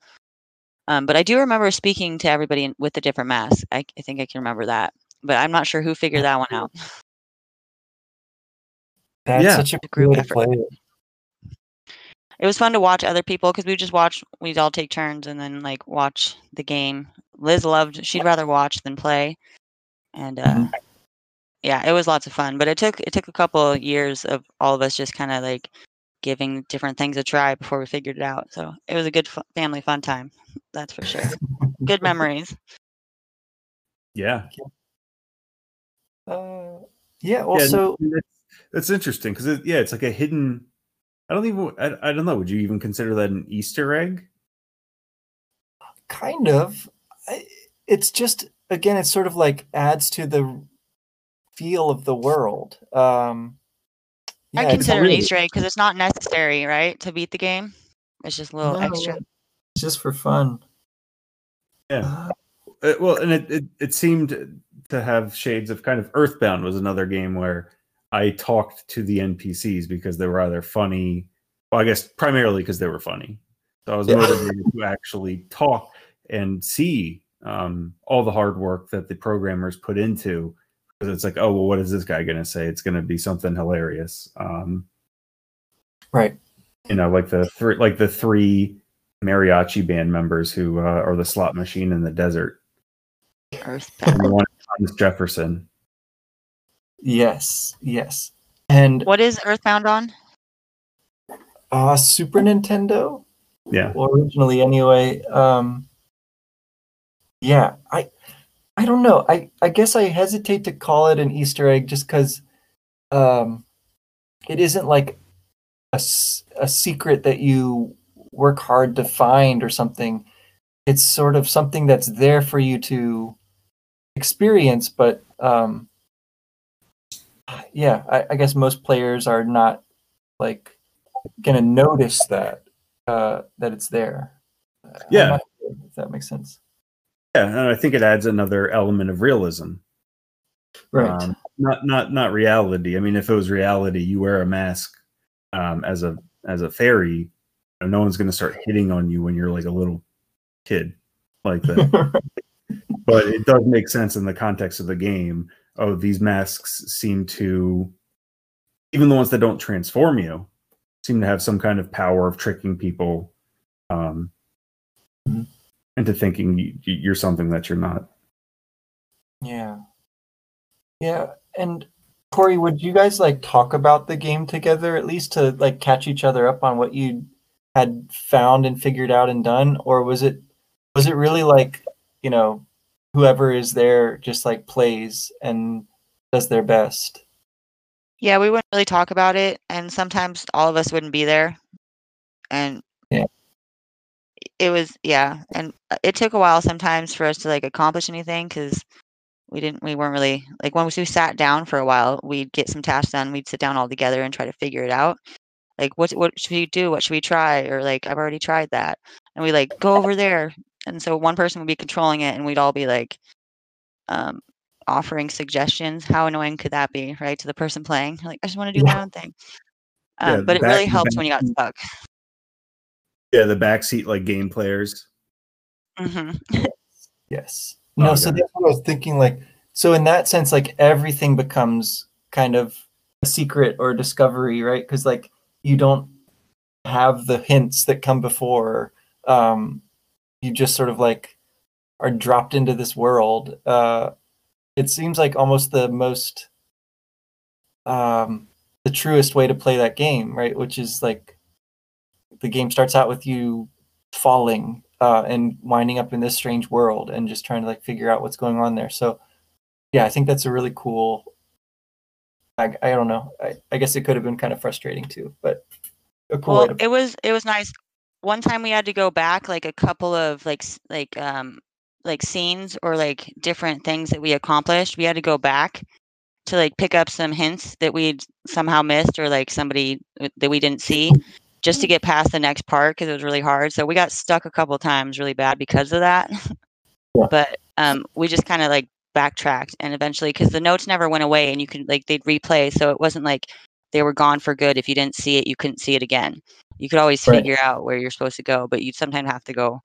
Um, but I do remember speaking to everybody in, with a different mask. I, I think I can remember that, but I'm not sure who figured that one out. That's Yeah. such a Group cool way to effort. play it. It was fun to watch other people because we just watch. We'd all take turns and then like watch the game. Liz loved. She'd rather watch than play, and uh, Mhm. yeah, it was lots of fun. But it took it took a couple of years of all of us just kind of like giving different things a try before we figured it out. So it was a good fu- family fun time. That's for sure. good memories. yeah, Uh, yeah. yeah. Also, it's, it's interesting because it, yeah, it's like a hidden. I don't even. I, I don't know. Would you even consider that an Easter egg? kind of. I- It's just again, it's sort of like adds to the feel of the world. Um, I yeah, it's consider really- an Easter egg because it's not necessary, right, to beat the game. It's just a little No, extra. It's just for fun. Yeah. Uh, Uh, well, and it, it it seemed to have shades of kind of Earthbound was another game where I talked to the NPCs because they were either funny. Well, I guess primarily because they were funny. So I was motivated to actually talk and see um, all the hard work that the programmers put into. Because it's like, oh well, what is this guy going to say? It's going to be something hilarious. Um, right. you know, like the three, like the three mariachi band members who uh, are the slot machine in the desert. Earthbound. And the one Thomas Jefferson. Yes. Yes. And What is Earthbound on? uh, Super Nintendo. Yeah. Well, originally, anyway. Um, yeah. I. I don't know. I. I guess I hesitate to call it an Easter egg just because. Um, it isn't like a a secret that you work hard to find or something. It's sort of something that's there for you to experience, but um, yeah, I, I guess most players are not like gonna notice that uh, that it's there. Yeah. not if that makes sense. Yeah, and I think it adds another element of realism. Right. Um, not not not reality. I mean, if it was reality, you wear a mask um, as a as a fairy, you know, no one's going to start hitting on you when you're like a little kid like that. but it does make sense in the context of the game. Oh, these masks seem to, even the ones that don't transform you, seem to have some kind of power of tricking people um, Mhm. into thinking you're something that you're not. yeah. Yeah. And Corey, would you guys like talk about the game together at least to like catch each other up on what you had found and figured out and done, or was it was it really like you know whoever is there just like plays and does their best. Yeah, we wouldn't really talk about it, and sometimes all of us wouldn't be there, and Yeah. it was yeah, and uh, it took a while sometimes for us to like accomplish anything because we didn't we weren't really like when we sat down for a while, we'd get some tasks done, we'd sit down all together and try to figure it out. Like what what should we do? What should we try? Or like I've already tried that, and we like go over there, and so one person would be controlling it, and we'd all be like, um, offering suggestions. How annoying could that be, right, to the person playing? Like, I just want to do my own thing. Yeah, Um, but it back- really the helps when you got stuck. Yeah, the backseat like game players. hmm Yes. No, Oh, so that's what I was thinking. Like, so in that sense, like everything becomes kind of a secret or a discovery, right? Because like you don't have the hints that come before. Um, you just sort of like are dropped into this world. Uh, it seems like almost the most, um, the truest way to play that game, right? Which is like the game starts out with you falling uh, and winding up in this strange world and just trying to like figure out what's going on there. So, yeah, I think that's a really cool. I, I don't know. I, I guess it could have been kind of frustrating too, but a cool Well, it was it was nice. One time we had to go back like a couple of like like um like scenes or like different things that we accomplished. We had to go back to like pick up some hints that we'd somehow missed or like somebody that we didn't see just to get past the next part because it was really hard. So we got stuck a couple times really bad because of that. Yeah. But um we just kind of like backtracked and eventually because the notes never went away and you could like they'd replay so it wasn't like they were gone for good if you didn't see it you couldn't see it again you could always Right. figure out where you're supposed to go but you'd sometimes have to go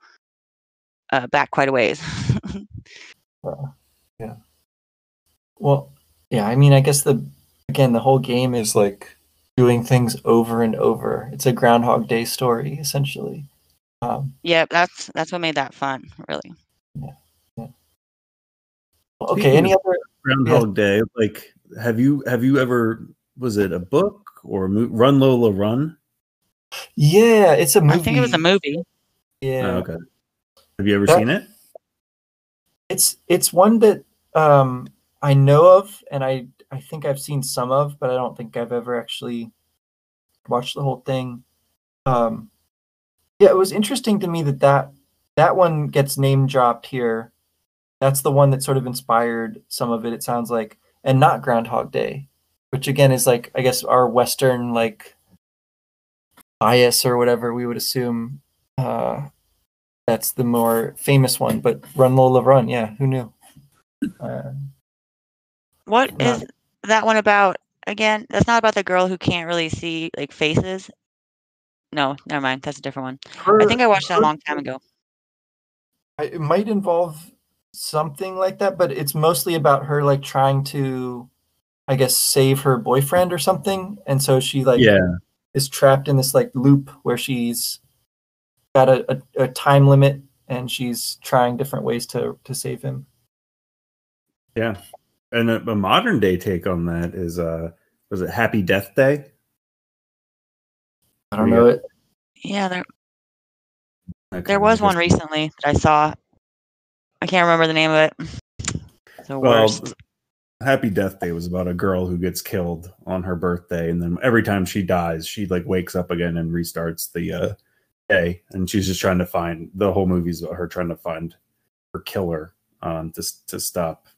uh, back quite a ways Yeah. Well, yeah, I mean, I guess the again, the whole game is like doing things over and over. It's a Groundhog Day story, essentially. Um, yeah that's that's what made that fun really Yeah. okay, Speaking any other? Groundhog Day. Like, have you have you ever was it a book or a mo- Run Lola Run? Yeah, it's a movie. i think it was a movie Yeah, Oh, okay. Have you ever That- seen it? it's it's one that um, I know of, and I I think I've seen some of, but I don't think I've ever actually watched the whole thing. Um, yeah, it was interesting to me that that that one gets name dropped here. That's the one that sort of inspired some of it. It sounds like, and not Groundhog Day, which again is like I guess our Western like bias or whatever we would assume. Uh, that's the more famous one, but Run Lola Run, yeah, who knew? Uh, What is that one about again that's not about the girl who can't really see like faces no never mind that's a different one i think i watched that a long time ago I- It might involve something like that, but it's mostly about her like trying to, I guess, save her boyfriend or something, and so she like yeah. is trapped in this like loop where she's got a, a, a time limit and she's trying different ways to to save him. Yeah. And a, a modern day take on that is uh was it Happy Death Day? I don't know it. yeah there Okay, there was one recently that i saw i can't remember the name of it the Well, worst Happy Death Day was about a girl who gets killed on her birthday, and then every time she dies, she like wakes up again and restarts the uh, day, and she's just trying to find the whole movie's about her trying to find her killer um, to to stop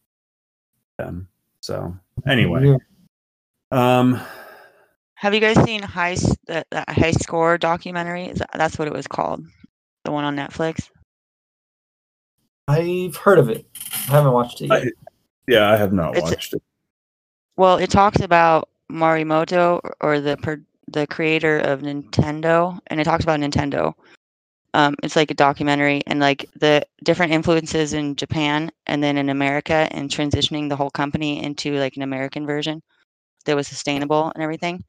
them. So anyway, um, Have you guys seen high S- that, that high score documentary? That's what it was called, the one on Netflix. I've heard of it. I haven't watched it yet. I- yeah, I have not It's- watched it. Well, it talks about Morimoto or- or the per, the creator of Nintendo, and it talks about Nintendo. Um, it's like a documentary and like the different influences in Japan and then in America, and transitioning the whole company into like an American version that was sustainable and everything.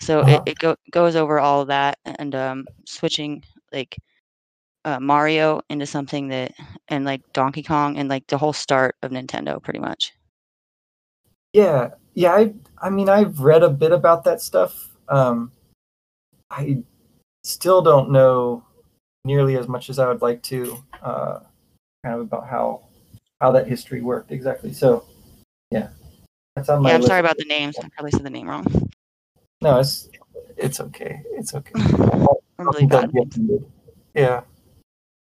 So Uh-huh. it, it go, goes over all of that and um, switching like uh, Mario into something that and like Donkey Kong and like the whole start of Nintendo, pretty much. Yeah, yeah. I I mean, I've read a bit about that stuff. Um, I still don't know nearly as much as I would like to. Uh, kind of about how how that history worked exactly. So, yeah, that's on my. Yeah, I'm list. sorry about the names. I probably said the name wrong. No, it's it's okay. It's okay. I'm really bad. Don't get offended. Yeah.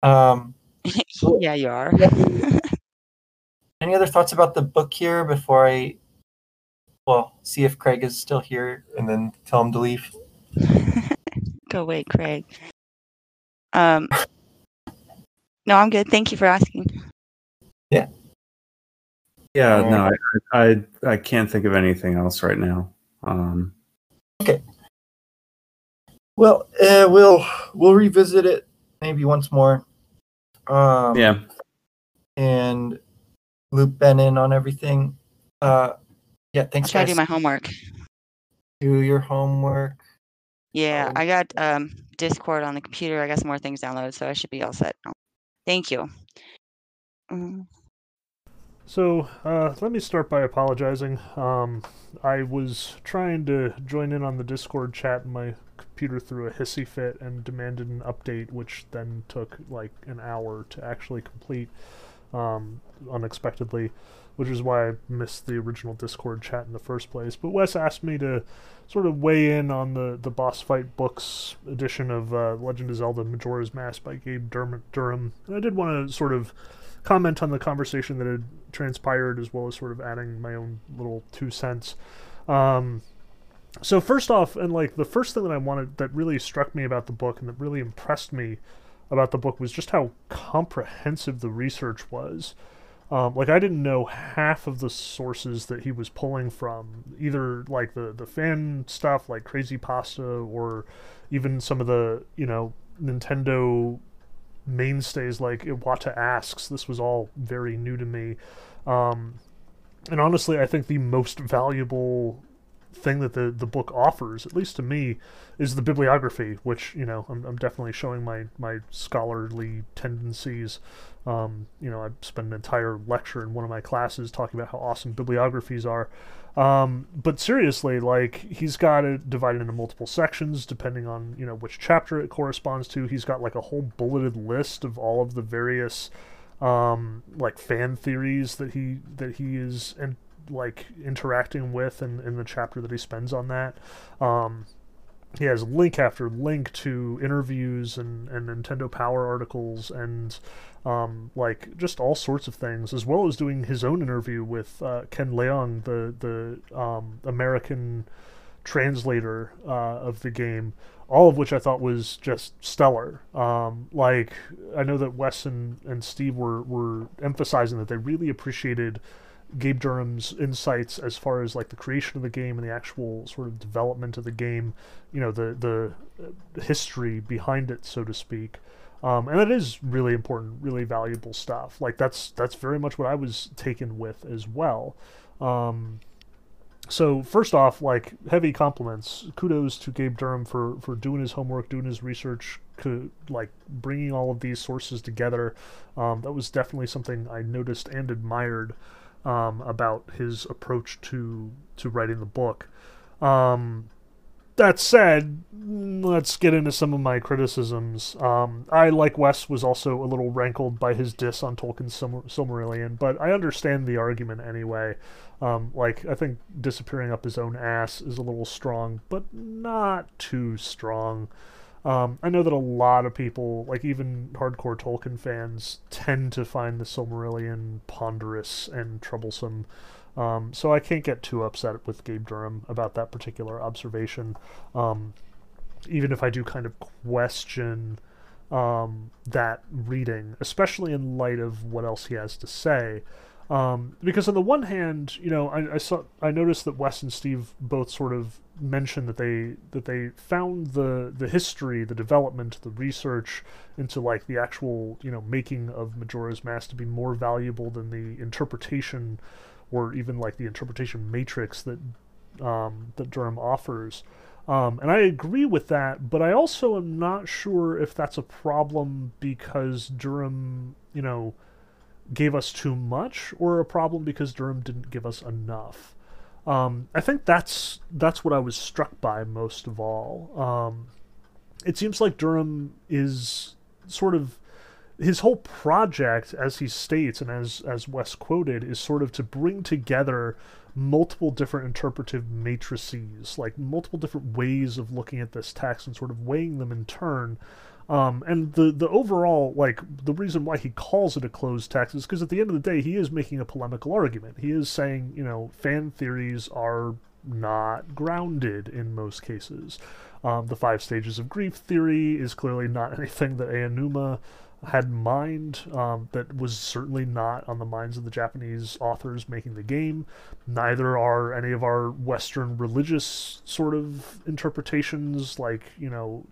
Um. yeah, you are. Any other thoughts about the book here before I, well, see if Craig is still here and then tell him to leave? Go away, Craig. Um. No, I'm good. Thank you for asking. Yeah, Uh, no, I, I I can't think of anything else right now. Um, okay. Well, uh, we'll we'll revisit it maybe once more. Um, yeah, And loop Ben in on everything. Uh, yeah. I'll Thanks, try to do my homework. Do your homework. Yeah, Um, I got um Discord on the computer. I got some more things downloaded, so I should be all set now. Thank you. Mm, So, uh, let me start by apologizing. Um, I was trying to join in on the Discord chat, and my computer threw a hissy fit and demanded an update, which then took like an hour to actually complete um, unexpectedly, which is why I missed the original Discord chat in the first place. But Wes asked me to sort of weigh in on the, the boss fight books edition of uh, Legend of Zelda Majora's Mask by Gabe Durham, Durham. And I did want to sort of comment on the conversation that had transpired as well as sort of adding my own little two cents. Um, so first off, and like the first thing that I wanted that really struck me about the book and that really impressed me about the book was just how comprehensive the research was. Um, like I didn't know half of the sources that he was pulling from, either like the the fan stuff like Creepy Pasta or even some of the you know Nintendo mainstays like Iwata asks. This was all very new to me, um, and honestly, I think the most valuable thing that the the book offers, at least to me, is the bibliography, which you know I'm, I'm definitely showing my my scholarly tendencies. Um, you know, I spent an entire lecture in one of my classes talking about how awesome bibliographies are. Um, but seriously, like he's got it divided into multiple sections depending on you know which chapter it corresponds to. He's got like a whole bulleted list of all of the various um, like fan theories that he that he is and like interacting with in, in the chapter that he spends on that. Um, he has link after link to interviews and, and Nintendo Power articles and um, like just all sorts of things, as well as doing his own interview with uh, Ken Leung, the the um, American translator uh, of the game. All of which I thought was just stellar. Um, like I know that Wes and, and Steve were were emphasizing that they really appreciated Gabe Durham's insights as far as like the creation of the game and the actual sort of development of the game, you know, the the uh, history behind it, so to speak. Um, and that is really important, really valuable stuff. Like that's that's very much what I was taken with as well. Um, so first off, like heavy compliments, kudos to Gabe Durham for for doing his homework, doing his research, co- like bringing all of these sources together. Um, that was definitely something I noticed and admired um, about his approach to to writing the book. Um, that said, let's get into some of my criticisms. Um, I, like Wes, was also a little rankled by his diss on Tolkien's Silm- Silmarillion, but I understand the argument anyway. Um, like, I think disappearing up his own ass is a little strong, but not too strong. Um, I know that a lot of people, like even hardcore Tolkien fans, tend to find the Silmarillion ponderous and troublesome. Um, so I can't get too upset with Gabe Durham about that particular observation. Um, even if I do kind of question um, that reading, especially in light of what else he has to say. Um, because on the one hand, you know, I, I saw I noticed that Wes and Steve both sort of mentioned that they that they found the the history, the development, the research into like the actual you know making of Majora's Mask to be more valuable than the interpretation or even like the interpretation matrix that um, that Durham offers. Um, and I agree with that, but I also am not sure if that's a problem because Durham, you know, gave us too much, or a problem because Durham didn't give us enough. Um, I think that's that's what I was struck by most of all. Um, it seems like Durham is sort of his whole project, as he states and as as Wes quoted, is sort of to bring together multiple different interpretive matrices, like multiple different ways of looking at this text and sort of weighing them in turn. Um, and the the overall like the reason why he calls it a closed text is because at the end of the day he is making a polemical argument. He is saying you know fan theories are not grounded in most cases. Um, the five stages of grief theory is clearly not anything that Aonuma had in mind. Um, that was certainly not on the minds of the Japanese authors making the game. Neither are any of our Western religious sort of interpretations, like you know,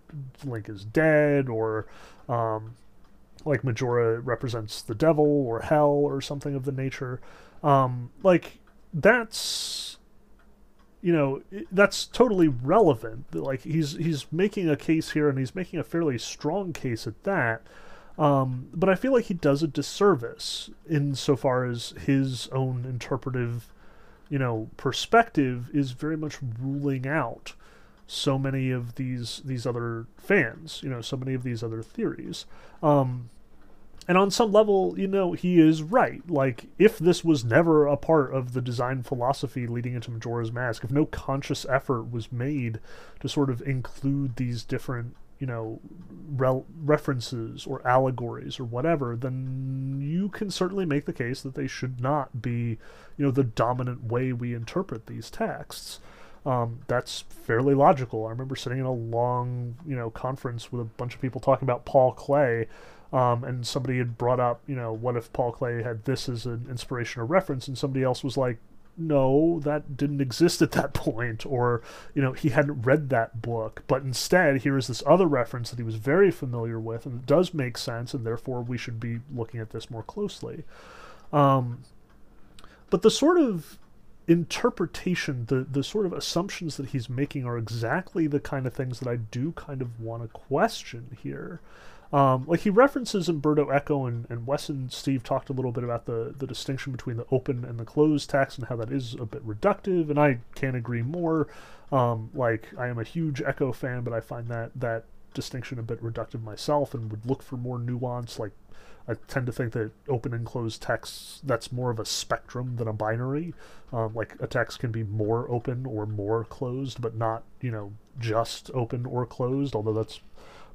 Link is dead, or um, like Majora represents the devil or hell or something of the nature. Um, like that's you know that's totally relevant like he's he's making a case here and he's making a fairly strong case at that um, but I feel like he does a disservice insofar as his own interpretive, you know, perspective is very much ruling out so many of these these other fans, you know, so many of these other theories. Um, and on some level, you know, he is right. Like, if this was never a part of the design philosophy leading into Majora's Mask, if no conscious effort was made to sort of include these different you know re- references or allegories or whatever then you can certainly make the case that they should not be you know the dominant way we interpret these texts. Um, that's fairly logical. I remember sitting in a long you know conference with a bunch of people talking about Paul Klee um, and somebody had brought up you know what if Paul Klee had this as an inspiration or reference and somebody else was like no, that didn't exist at that point, or, you know, he hadn't read that book. But instead, here is this other reference that he was very familiar with, and it does make sense, and therefore we should be looking at this more closely. Um, but the sort of interpretation, the, the sort of assumptions that he's making are exactly the kind of things that I do kind of want to question here. Um, like he references Umberto Eco and, and Wes and Steve talked a little bit about the, the distinction between the open and the closed text and how that is a bit reductive, and I can't agree more. Um, like I am a huge Eco fan, but I find that that distinction a bit reductive myself and would look for more nuance. Like I tend to think that open and closed texts that's more of a spectrum than a binary. Um, like a text can be more open or more closed, but not you know just open or closed. Although that's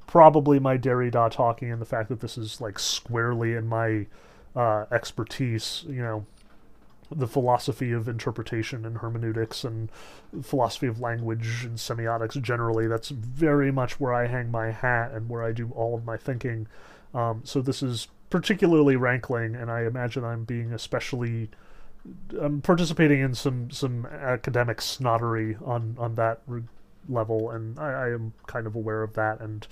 probably my Derrida talking and the fact that this is like squarely in my uh, expertise, you know, the philosophy of interpretation and hermeneutics and philosophy of language and semiotics generally. That's very much where I hang my hat and where I do all of my thinking. Um, so this is particularly rankling, and I imagine I'm being especially. I'm participating in some some academic snottery on on that level, and I, I am kind of aware of that and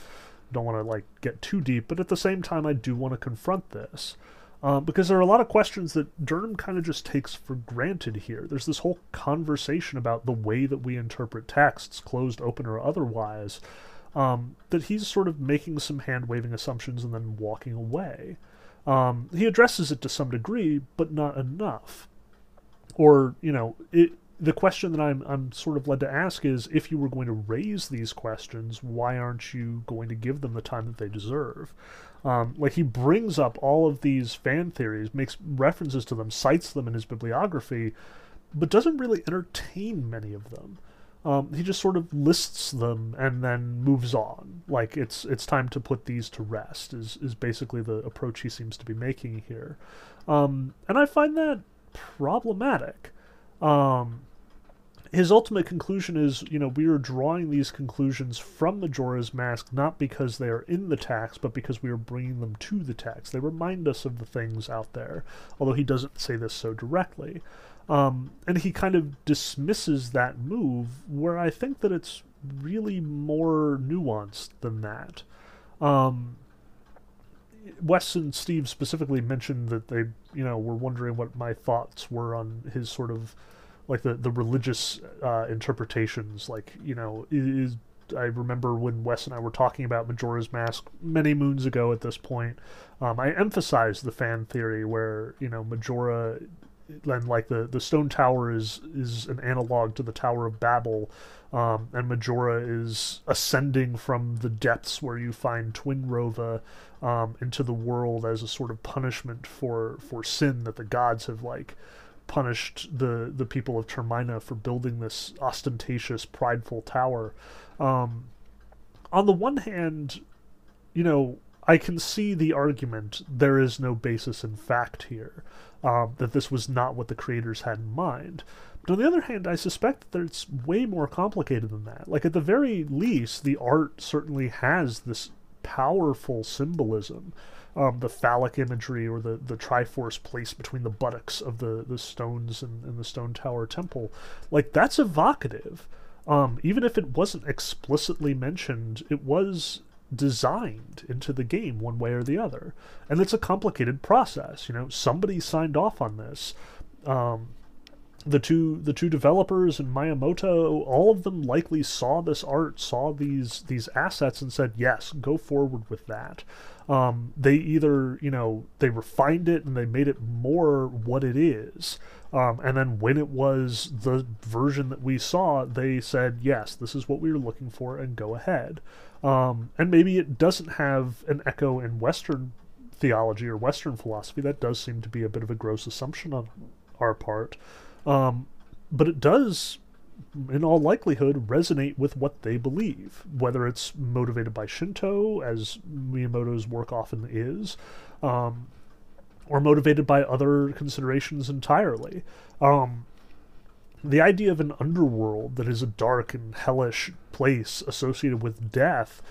don't want to like get too deep. But at the same time, I do want to confront this. Uh, because there are a lot of questions that Durham kind of just takes for granted here. There's this whole conversation about the way that we interpret texts, closed, open, or otherwise, um, that he's sort of making some hand waving assumptions and then walking away. Um, he addresses it to some degree, but not enough. Or, you know, it, the question that I'm I'm sort of led to ask is if you were going to raise these questions, why aren't you going to give them the time that they deserve? Um, like he brings up all of these fan theories, makes references to them, cites them in his bibliography, but doesn't really entertain many of them. Um, he just sort of lists them and then moves on. Like it's it's time to put these to rest. Is is basically the approach he seems to be making here, um, and I find that problematic. Um, his ultimate conclusion is, you know, we are drawing these conclusions from Majora's Mask not because they are in the text, but because we are bringing them to the text. They remind us of the things out there, although he doesn't say this so directly. Um, and he kind of dismisses that move, where I think that it's really more nuanced than that. Um, Wes and Steve specifically mentioned that they, you know, were wondering what my thoughts were on his sort of like the the religious uh, interpretations. Like you know, is I remember when Wes and I were talking about Majora's Mask many moons ago. At this point, um, I emphasized the fan theory where you know Majora and like the the stone tower is is an analog to the Tower of Babel, um, and Majora is ascending from the depths where you find Twinrova um, into the world as a sort of punishment for for sin that the gods have like punished the the people of Termina for building this ostentatious, prideful tower. Um, on the one hand, you know, I can see the argument there is no basis in fact here, um, that this was not what the creators had in mind. But on the other hand, I suspect that it's way more complicated than that. Like, at the very least, the art certainly has this powerful symbolism. Um, the phallic imagery or the, the triforce placed between the buttocks of the, the stones in, the Stone Tower Temple. Like, that's evocative. Um, even if it wasn't explicitly mentioned, it was designed into the game one way or the other. And it's a complicated process. You know, somebody signed off on this. Um, the two the two developers and Miyamoto, all of them likely saw this art, saw these these assets, and said, "Yes, go forward with that." Um, they either you know they refined it and they made it more what it is, um, and then when it was the version that we saw, they said, "Yes, this is what we were looking for," and go ahead. Um, and maybe it doesn't have an echo in Western theology or Western philosophy. That does seem to be a bit of a gross assumption on our part. Um, but it does, in all likelihood, resonate with what they believe, whether it's motivated by Shinto, as Miyamoto's work often is, um, or motivated by other considerations entirely. Um, the idea of an underworld that is a dark and hellish place associated with death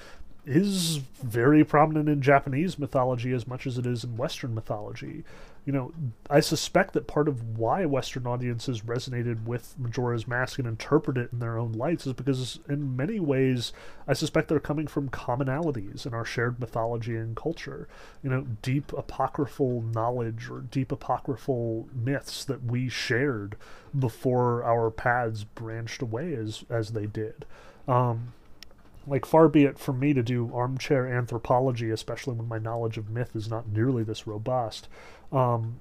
is very prominent in Japanese mythology as much as it is in Western mythology you know, I suspect that part of why Western audiences resonated with Majora's Mask and interpret it in their own lights is because, in many ways, I suspect they're coming from commonalities in our shared mythology and culture. You know, deep apocryphal knowledge or deep apocryphal myths that we shared before our paths branched away as as they did. Um, like far be it from me to do armchair anthropology especially when my knowledge of myth is not nearly this robust um,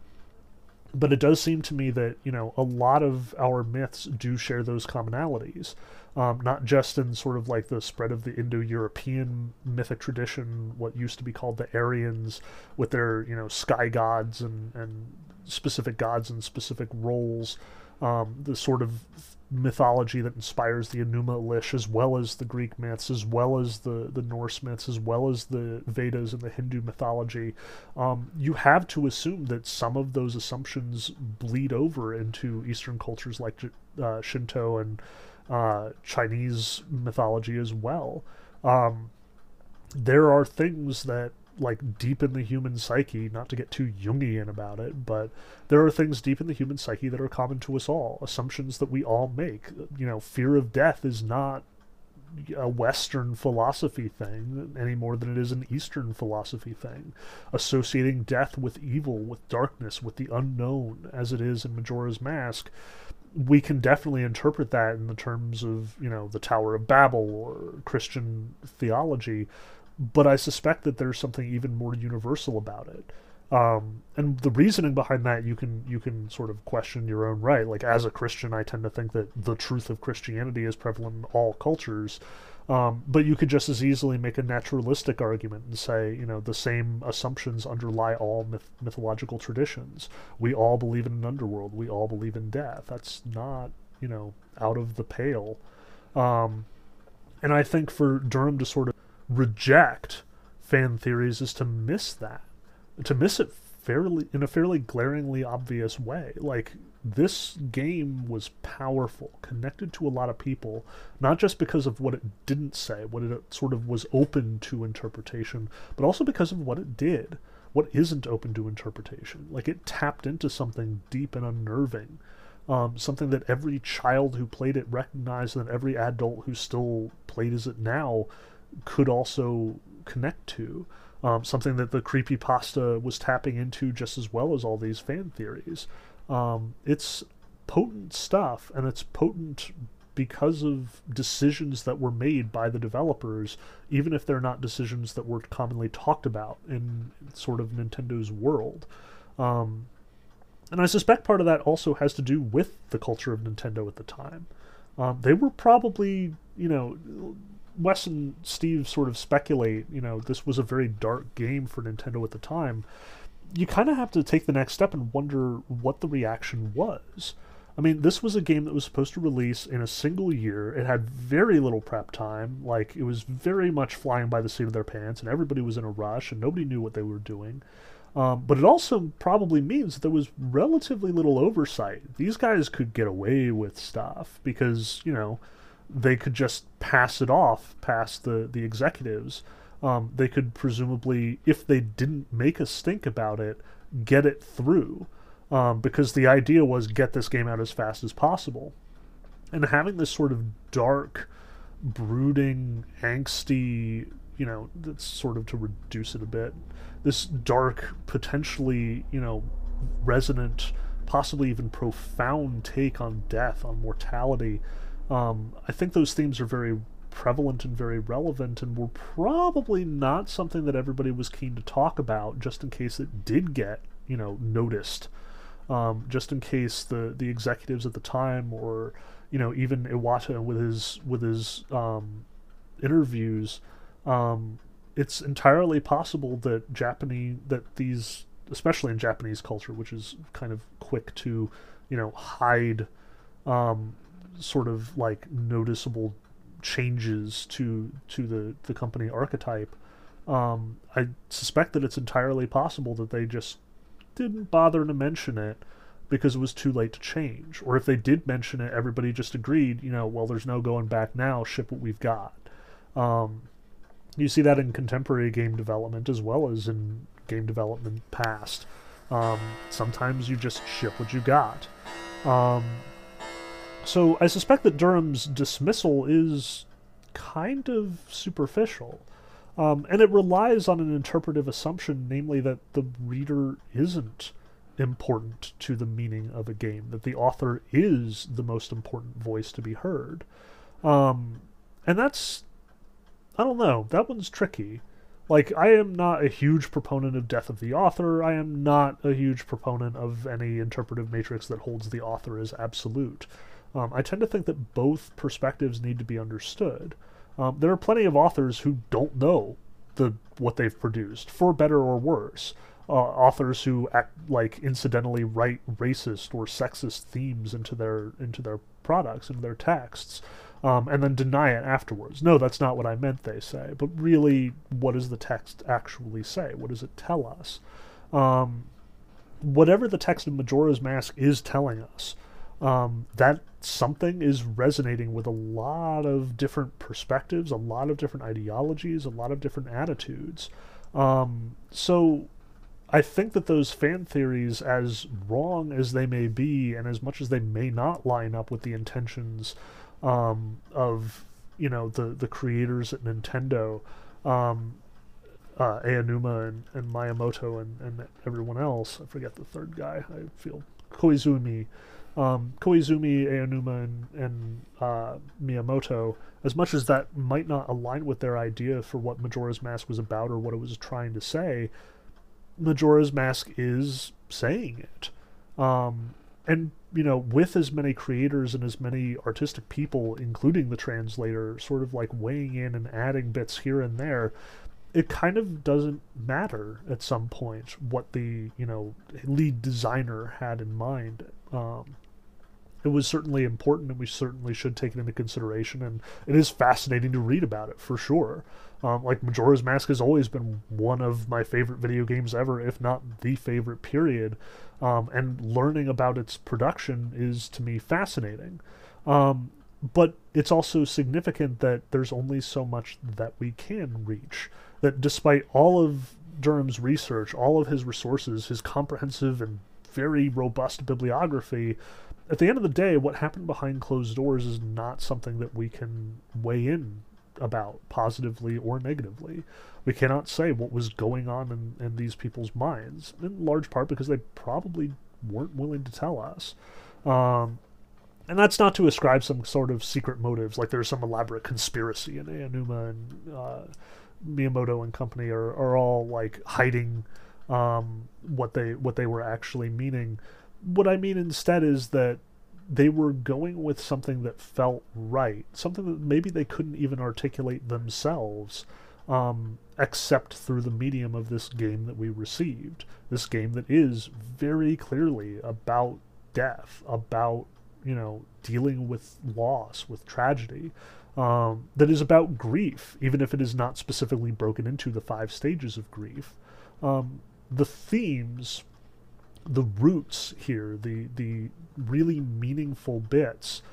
but it does seem to me that you know a lot of our myths do share those commonalities. Um, not just in sort of like the spread of the indo-european mythic tradition what used to be called the aryans with their you know sky gods and and specific gods and specific roles um, the sort of mythology that inspires the Enuma Elish, as well as the Greek myths, as well as the, the Norse myths, as well as the Vedas and the Hindu mythology, um, you have to assume that some of those assumptions bleed over into Eastern cultures like uh, Shinto and uh, Chinese mythology as well. Um, there are things that like deep in the human psyche, not to get too Jungian about it, but there are things deep in the human psyche that are common to us all, assumptions that we all make. You know, fear of death is not a Western philosophy thing any more than it is an Eastern philosophy thing. Associating death with evil, with darkness, with the unknown, as it is in Majora's Mask, we can definitely interpret that in the terms of, you know, the Tower of Babel or Christian theology but I suspect that there's something even more universal about it. Um, and the reasoning behind that you can you can sort of question your own right. Like as a Christian, I tend to think that the truth of Christianity is prevalent in all cultures. Um, but you could just as easily make a naturalistic argument and say, you know, the same assumptions underlie all myth- mythological traditions. We all believe in an underworld. We all believe in death. That's not, you know, out of the pale. Um, and I think for Durham to sort of reject fan theories is to miss that, to miss it fairly in a fairly glaringly obvious way. Like this game was powerful, connected to a lot of people, not just because of what it didn't say, what it sort of was open to interpretation, but also because of what it did, what isn't open to interpretation. Like it tapped into something deep and unnerving. Um, something that every child who played it recognized, and every adult who still played as it now could also connect to. Um, something that the creepy pasta was tapping into just as well as all these fan theories. Um, it's potent stuff, and it's potent because of decisions that were made by the developers, even if they're not decisions that were commonly talked about in sort of Nintendo's world. Um, and I suspect part of that also has to do with the culture of Nintendo at the time. Um, they were probably, you know, Wes and Steve sort of speculate, you know, this was a very dark game for Nintendo at the time. You kind of have to take the next step and wonder what the reaction was. I mean, this was a game that was supposed to release in a single year. It had very little prep time. Like, it was very much flying by the seat of their pants, and everybody was in a rush, and nobody knew what they were doing. Um, but it also probably means that there was relatively little oversight. These guys could get away with stuff because, you know, they could just pass it off past the, the executives. Um, they could presumably, if they didn't make a stink about it, get it through. Um, because the idea was get this game out as fast as possible. And having this sort of dark, brooding, angsty, you know, that's sort of to reduce it a bit, this dark, potentially, you know, resonant, possibly even profound take on death, on mortality um, I think those themes are very prevalent and very relevant and were probably not something that everybody was keen to talk about just in case it did get you know noticed. Um, just in case the the executives at the time or you know even Iwata with his with his um, interviews um, it's entirely possible that Japanese that these especially in Japanese culture which is kind of quick to you know hide um, sort of like noticeable changes to to the the company archetype. Um, I suspect that it's entirely possible that they just didn't bother to mention it because it was too late to change. Or if they did mention it, everybody just agreed, you know, well, there's no going back now, ship what we've got. Um, you see that in contemporary game development as well as in game development past. Um, sometimes you just ship what you got. Um, so I suspect that Durham's dismissal is kind of superficial. Um, and it relies on an interpretive assumption, namely that the reader isn't important to the meaning of a game, that the author is the most important voice to be heard. Um, and that's, I don't know, that one's tricky. Like, I am not a huge proponent of death of the author. I am not a huge proponent of any interpretive matrix that holds the author as absolute. Um, I tend to think that both perspectives need to be understood. Um, there are plenty of authors who don't know the what they've produced, for better or worse. Uh, authors who act like incidentally write racist or sexist themes into their into their products into their texts, um, and then deny it afterwards. No, that's not what I meant. They say, but really, what does the text actually say? What does it tell us? Um, whatever the text of Majora's Mask is telling us, um, that something is resonating with a lot of different perspectives, a lot of different ideologies, a lot of different attitudes. Um, so I think that those fan theories, as wrong as they may be, and as much as they may not line up with the intentions um, of you know the the creators at Nintendo, um, uh, Aonuma and, and Miyamoto and, and everyone else. I forget the third guy. I feel Koizumi um, Koizumi, Aonuma, and, and uh, Miyamoto, as much as that might not align with their idea for what Majora's Mask was about or what it was trying to say, Majora's Mask is saying it. Um, and, you know, with as many creators and as many artistic people, including the translator, sort of like weighing in and adding bits here and there, it kind of doesn't matter at some point what the, you know, lead designer had in mind. Um, it was certainly important and we certainly should take it into consideration and it is fascinating to read about it for sure. Um, like majora's mask has always been one of my favorite video games ever if not the favorite period. Um, and learning about its production is to me fascinating. Um, but it's also significant that there's only so much that we can reach that despite all of durham's research all of his resources his comprehensive and very robust bibliography at the end of the day, what happened behind closed doors is not something that we can weigh in about positively or negatively. We cannot say what was going on in, in these people's minds, in large part because they probably weren't willing to tell us. Um, and that's not to ascribe some sort of secret motives, like there's some elaborate conspiracy, and Aonuma and uh, Miyamoto and company are, are all like hiding um, what they what they were actually meaning what I mean instead is that they were going with something that felt right, something that maybe they couldn't even articulate themselves, um, except through the medium of this game that we received. This game that is very clearly about death, about, you know, dealing with loss, with tragedy, um, that is about grief, even if it is not specifically broken into the five stages of grief. Um, the themes the roots here, the the really meaningful bits,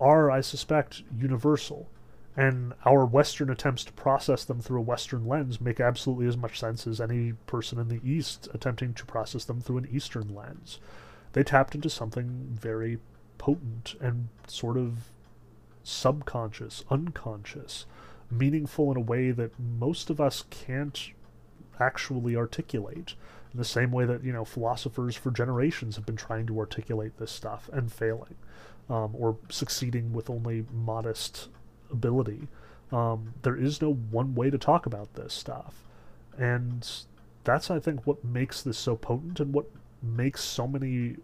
are I suspect universal, and our Western attempts to process them through a Western lens make absolutely as much sense as any person in the East attempting to process them through an Eastern lens. They tapped into something very potent and sort of subconscious, unconscious, meaningful in a way that most of us can't actually articulate in the same way that you know philosophers for generations have been trying to articulate this stuff and failing um, or succeeding with only modest ability. Um, there is no one way to talk about this stuff. And that's i think what makes this so potent and what makes so many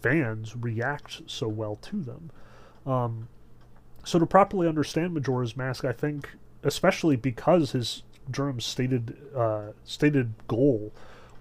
fans react so well to them. Um, so to properly understand majora's mask i think especially because his Durham's stated uh, stated goal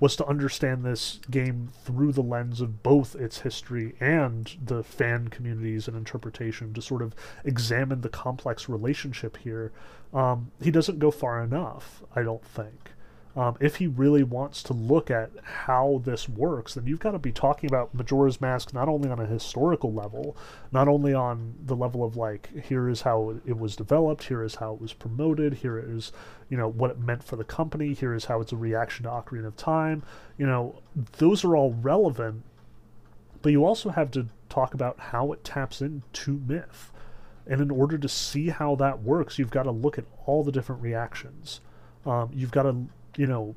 was to understand this game through the lens of both its history and the fan communities and interpretation to sort of examine the complex relationship here. Um, he doesn't go far enough, I don't think. Um, if he really wants to look at how this works, then you've got to be talking about Majora's Mask not only on a historical level, not only on the level of like, here is how it was developed, here is how it was promoted, here is, you know, what it meant for the company, here is how it's a reaction to Ocarina of Time. You know, those are all relevant, but you also have to talk about how it taps into myth. And in order to see how that works, you've got to look at all the different reactions. Um, you've got to you know,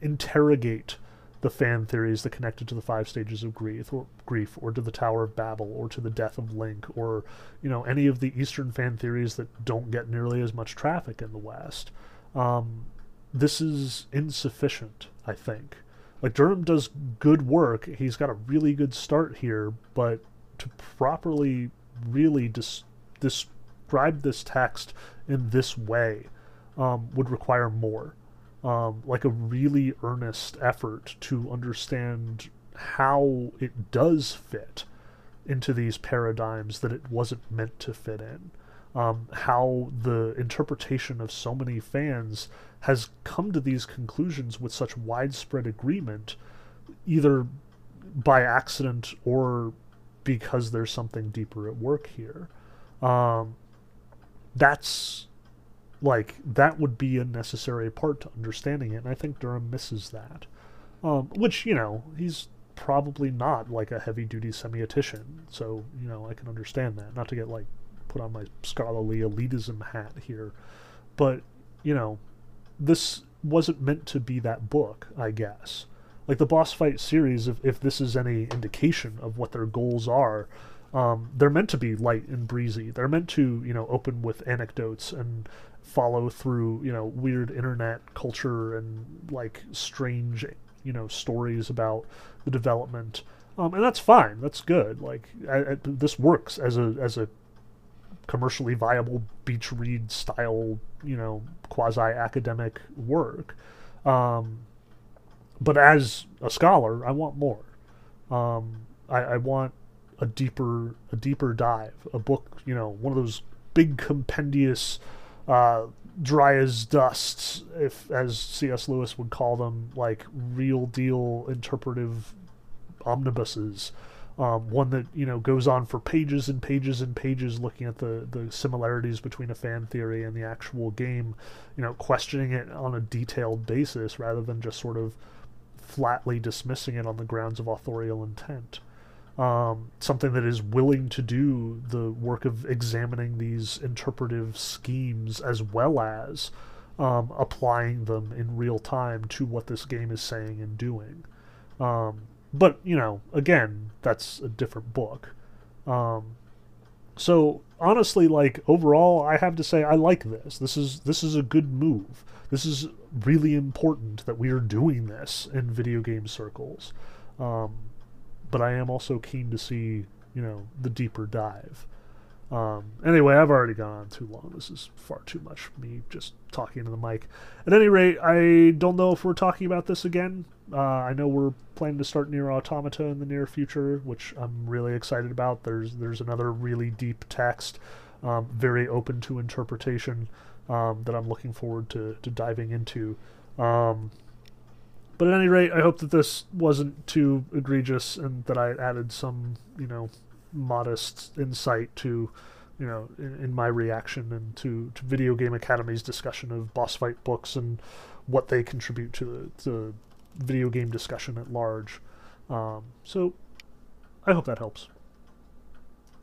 interrogate the fan theories that connected to the five stages of grief or grief or to the Tower of Babel or to the death of Link or you know any of the Eastern fan theories that don't get nearly as much traffic in the West. Um, this is insufficient, I think. Like Durham does good work. He's got a really good start here, but to properly really dis- describe this text in this way um, would require more um, like a really earnest effort to understand how it does fit into these paradigms that it wasn't meant to fit in. Um, how the interpretation of so many fans has come to these conclusions with such widespread agreement, either by accident or because there's something deeper at work here. Um, that's like that would be a necessary part to understanding it, and I think Durham misses that. Um, which you know he's probably not like a heavy duty semiotician, so you know I can understand that. Not to get like put on my scholarly elitism hat here, but you know this wasn't meant to be that book, I guess. Like the boss fight series, if if this is any indication of what their goals are, um, they're meant to be light and breezy. They're meant to, you know, open with anecdotes and follow through, you know, weird internet culture and like strange, you know, stories about the development. Um, and that's fine. That's good. Like I, I, this works as a as a commercially viable beach read style, you know, quasi academic work. Um, but as a scholar, I want more. Um, I, I want a deeper a deeper dive, a book, you know, one of those big compendious uh, dry as dust, if as C.S. Lewis would call them, like real deal interpretive omnibuses. Um, one that you know goes on for pages and pages and pages, looking at the the similarities between a fan theory and the actual game, you know, questioning it on a detailed basis rather than just sort of flatly dismissing it on the grounds of authorial intent um, something that is willing to do the work of examining these interpretive schemes as well as um, applying them in real time to what this game is saying and doing. Um, but you know, again, that's a different book. Um, so honestly, like overall, I have to say I like this. This is this is a good move. This is really important that we are doing this in video game circles. Um, but I am also keen to see you know the deeper dive. Um, anyway, I've already gone on too long. This is far too much for me just talking to the mic. At any rate, I don't know if we're talking about this again. Uh, I know we're planning to start NieR Automata in the near future, which I'm really excited about. There's there's another really deep text, um, very open to interpretation, um, that I'm looking forward to, to diving into. But at any rate, I hope that this wasn't too egregious and that I added some, you know, modest insight to, you know, in, in my reaction and to, to Video Game Academy's discussion of boss fight books and what they contribute to the, the video game discussion at large. Um, so I hope that helps.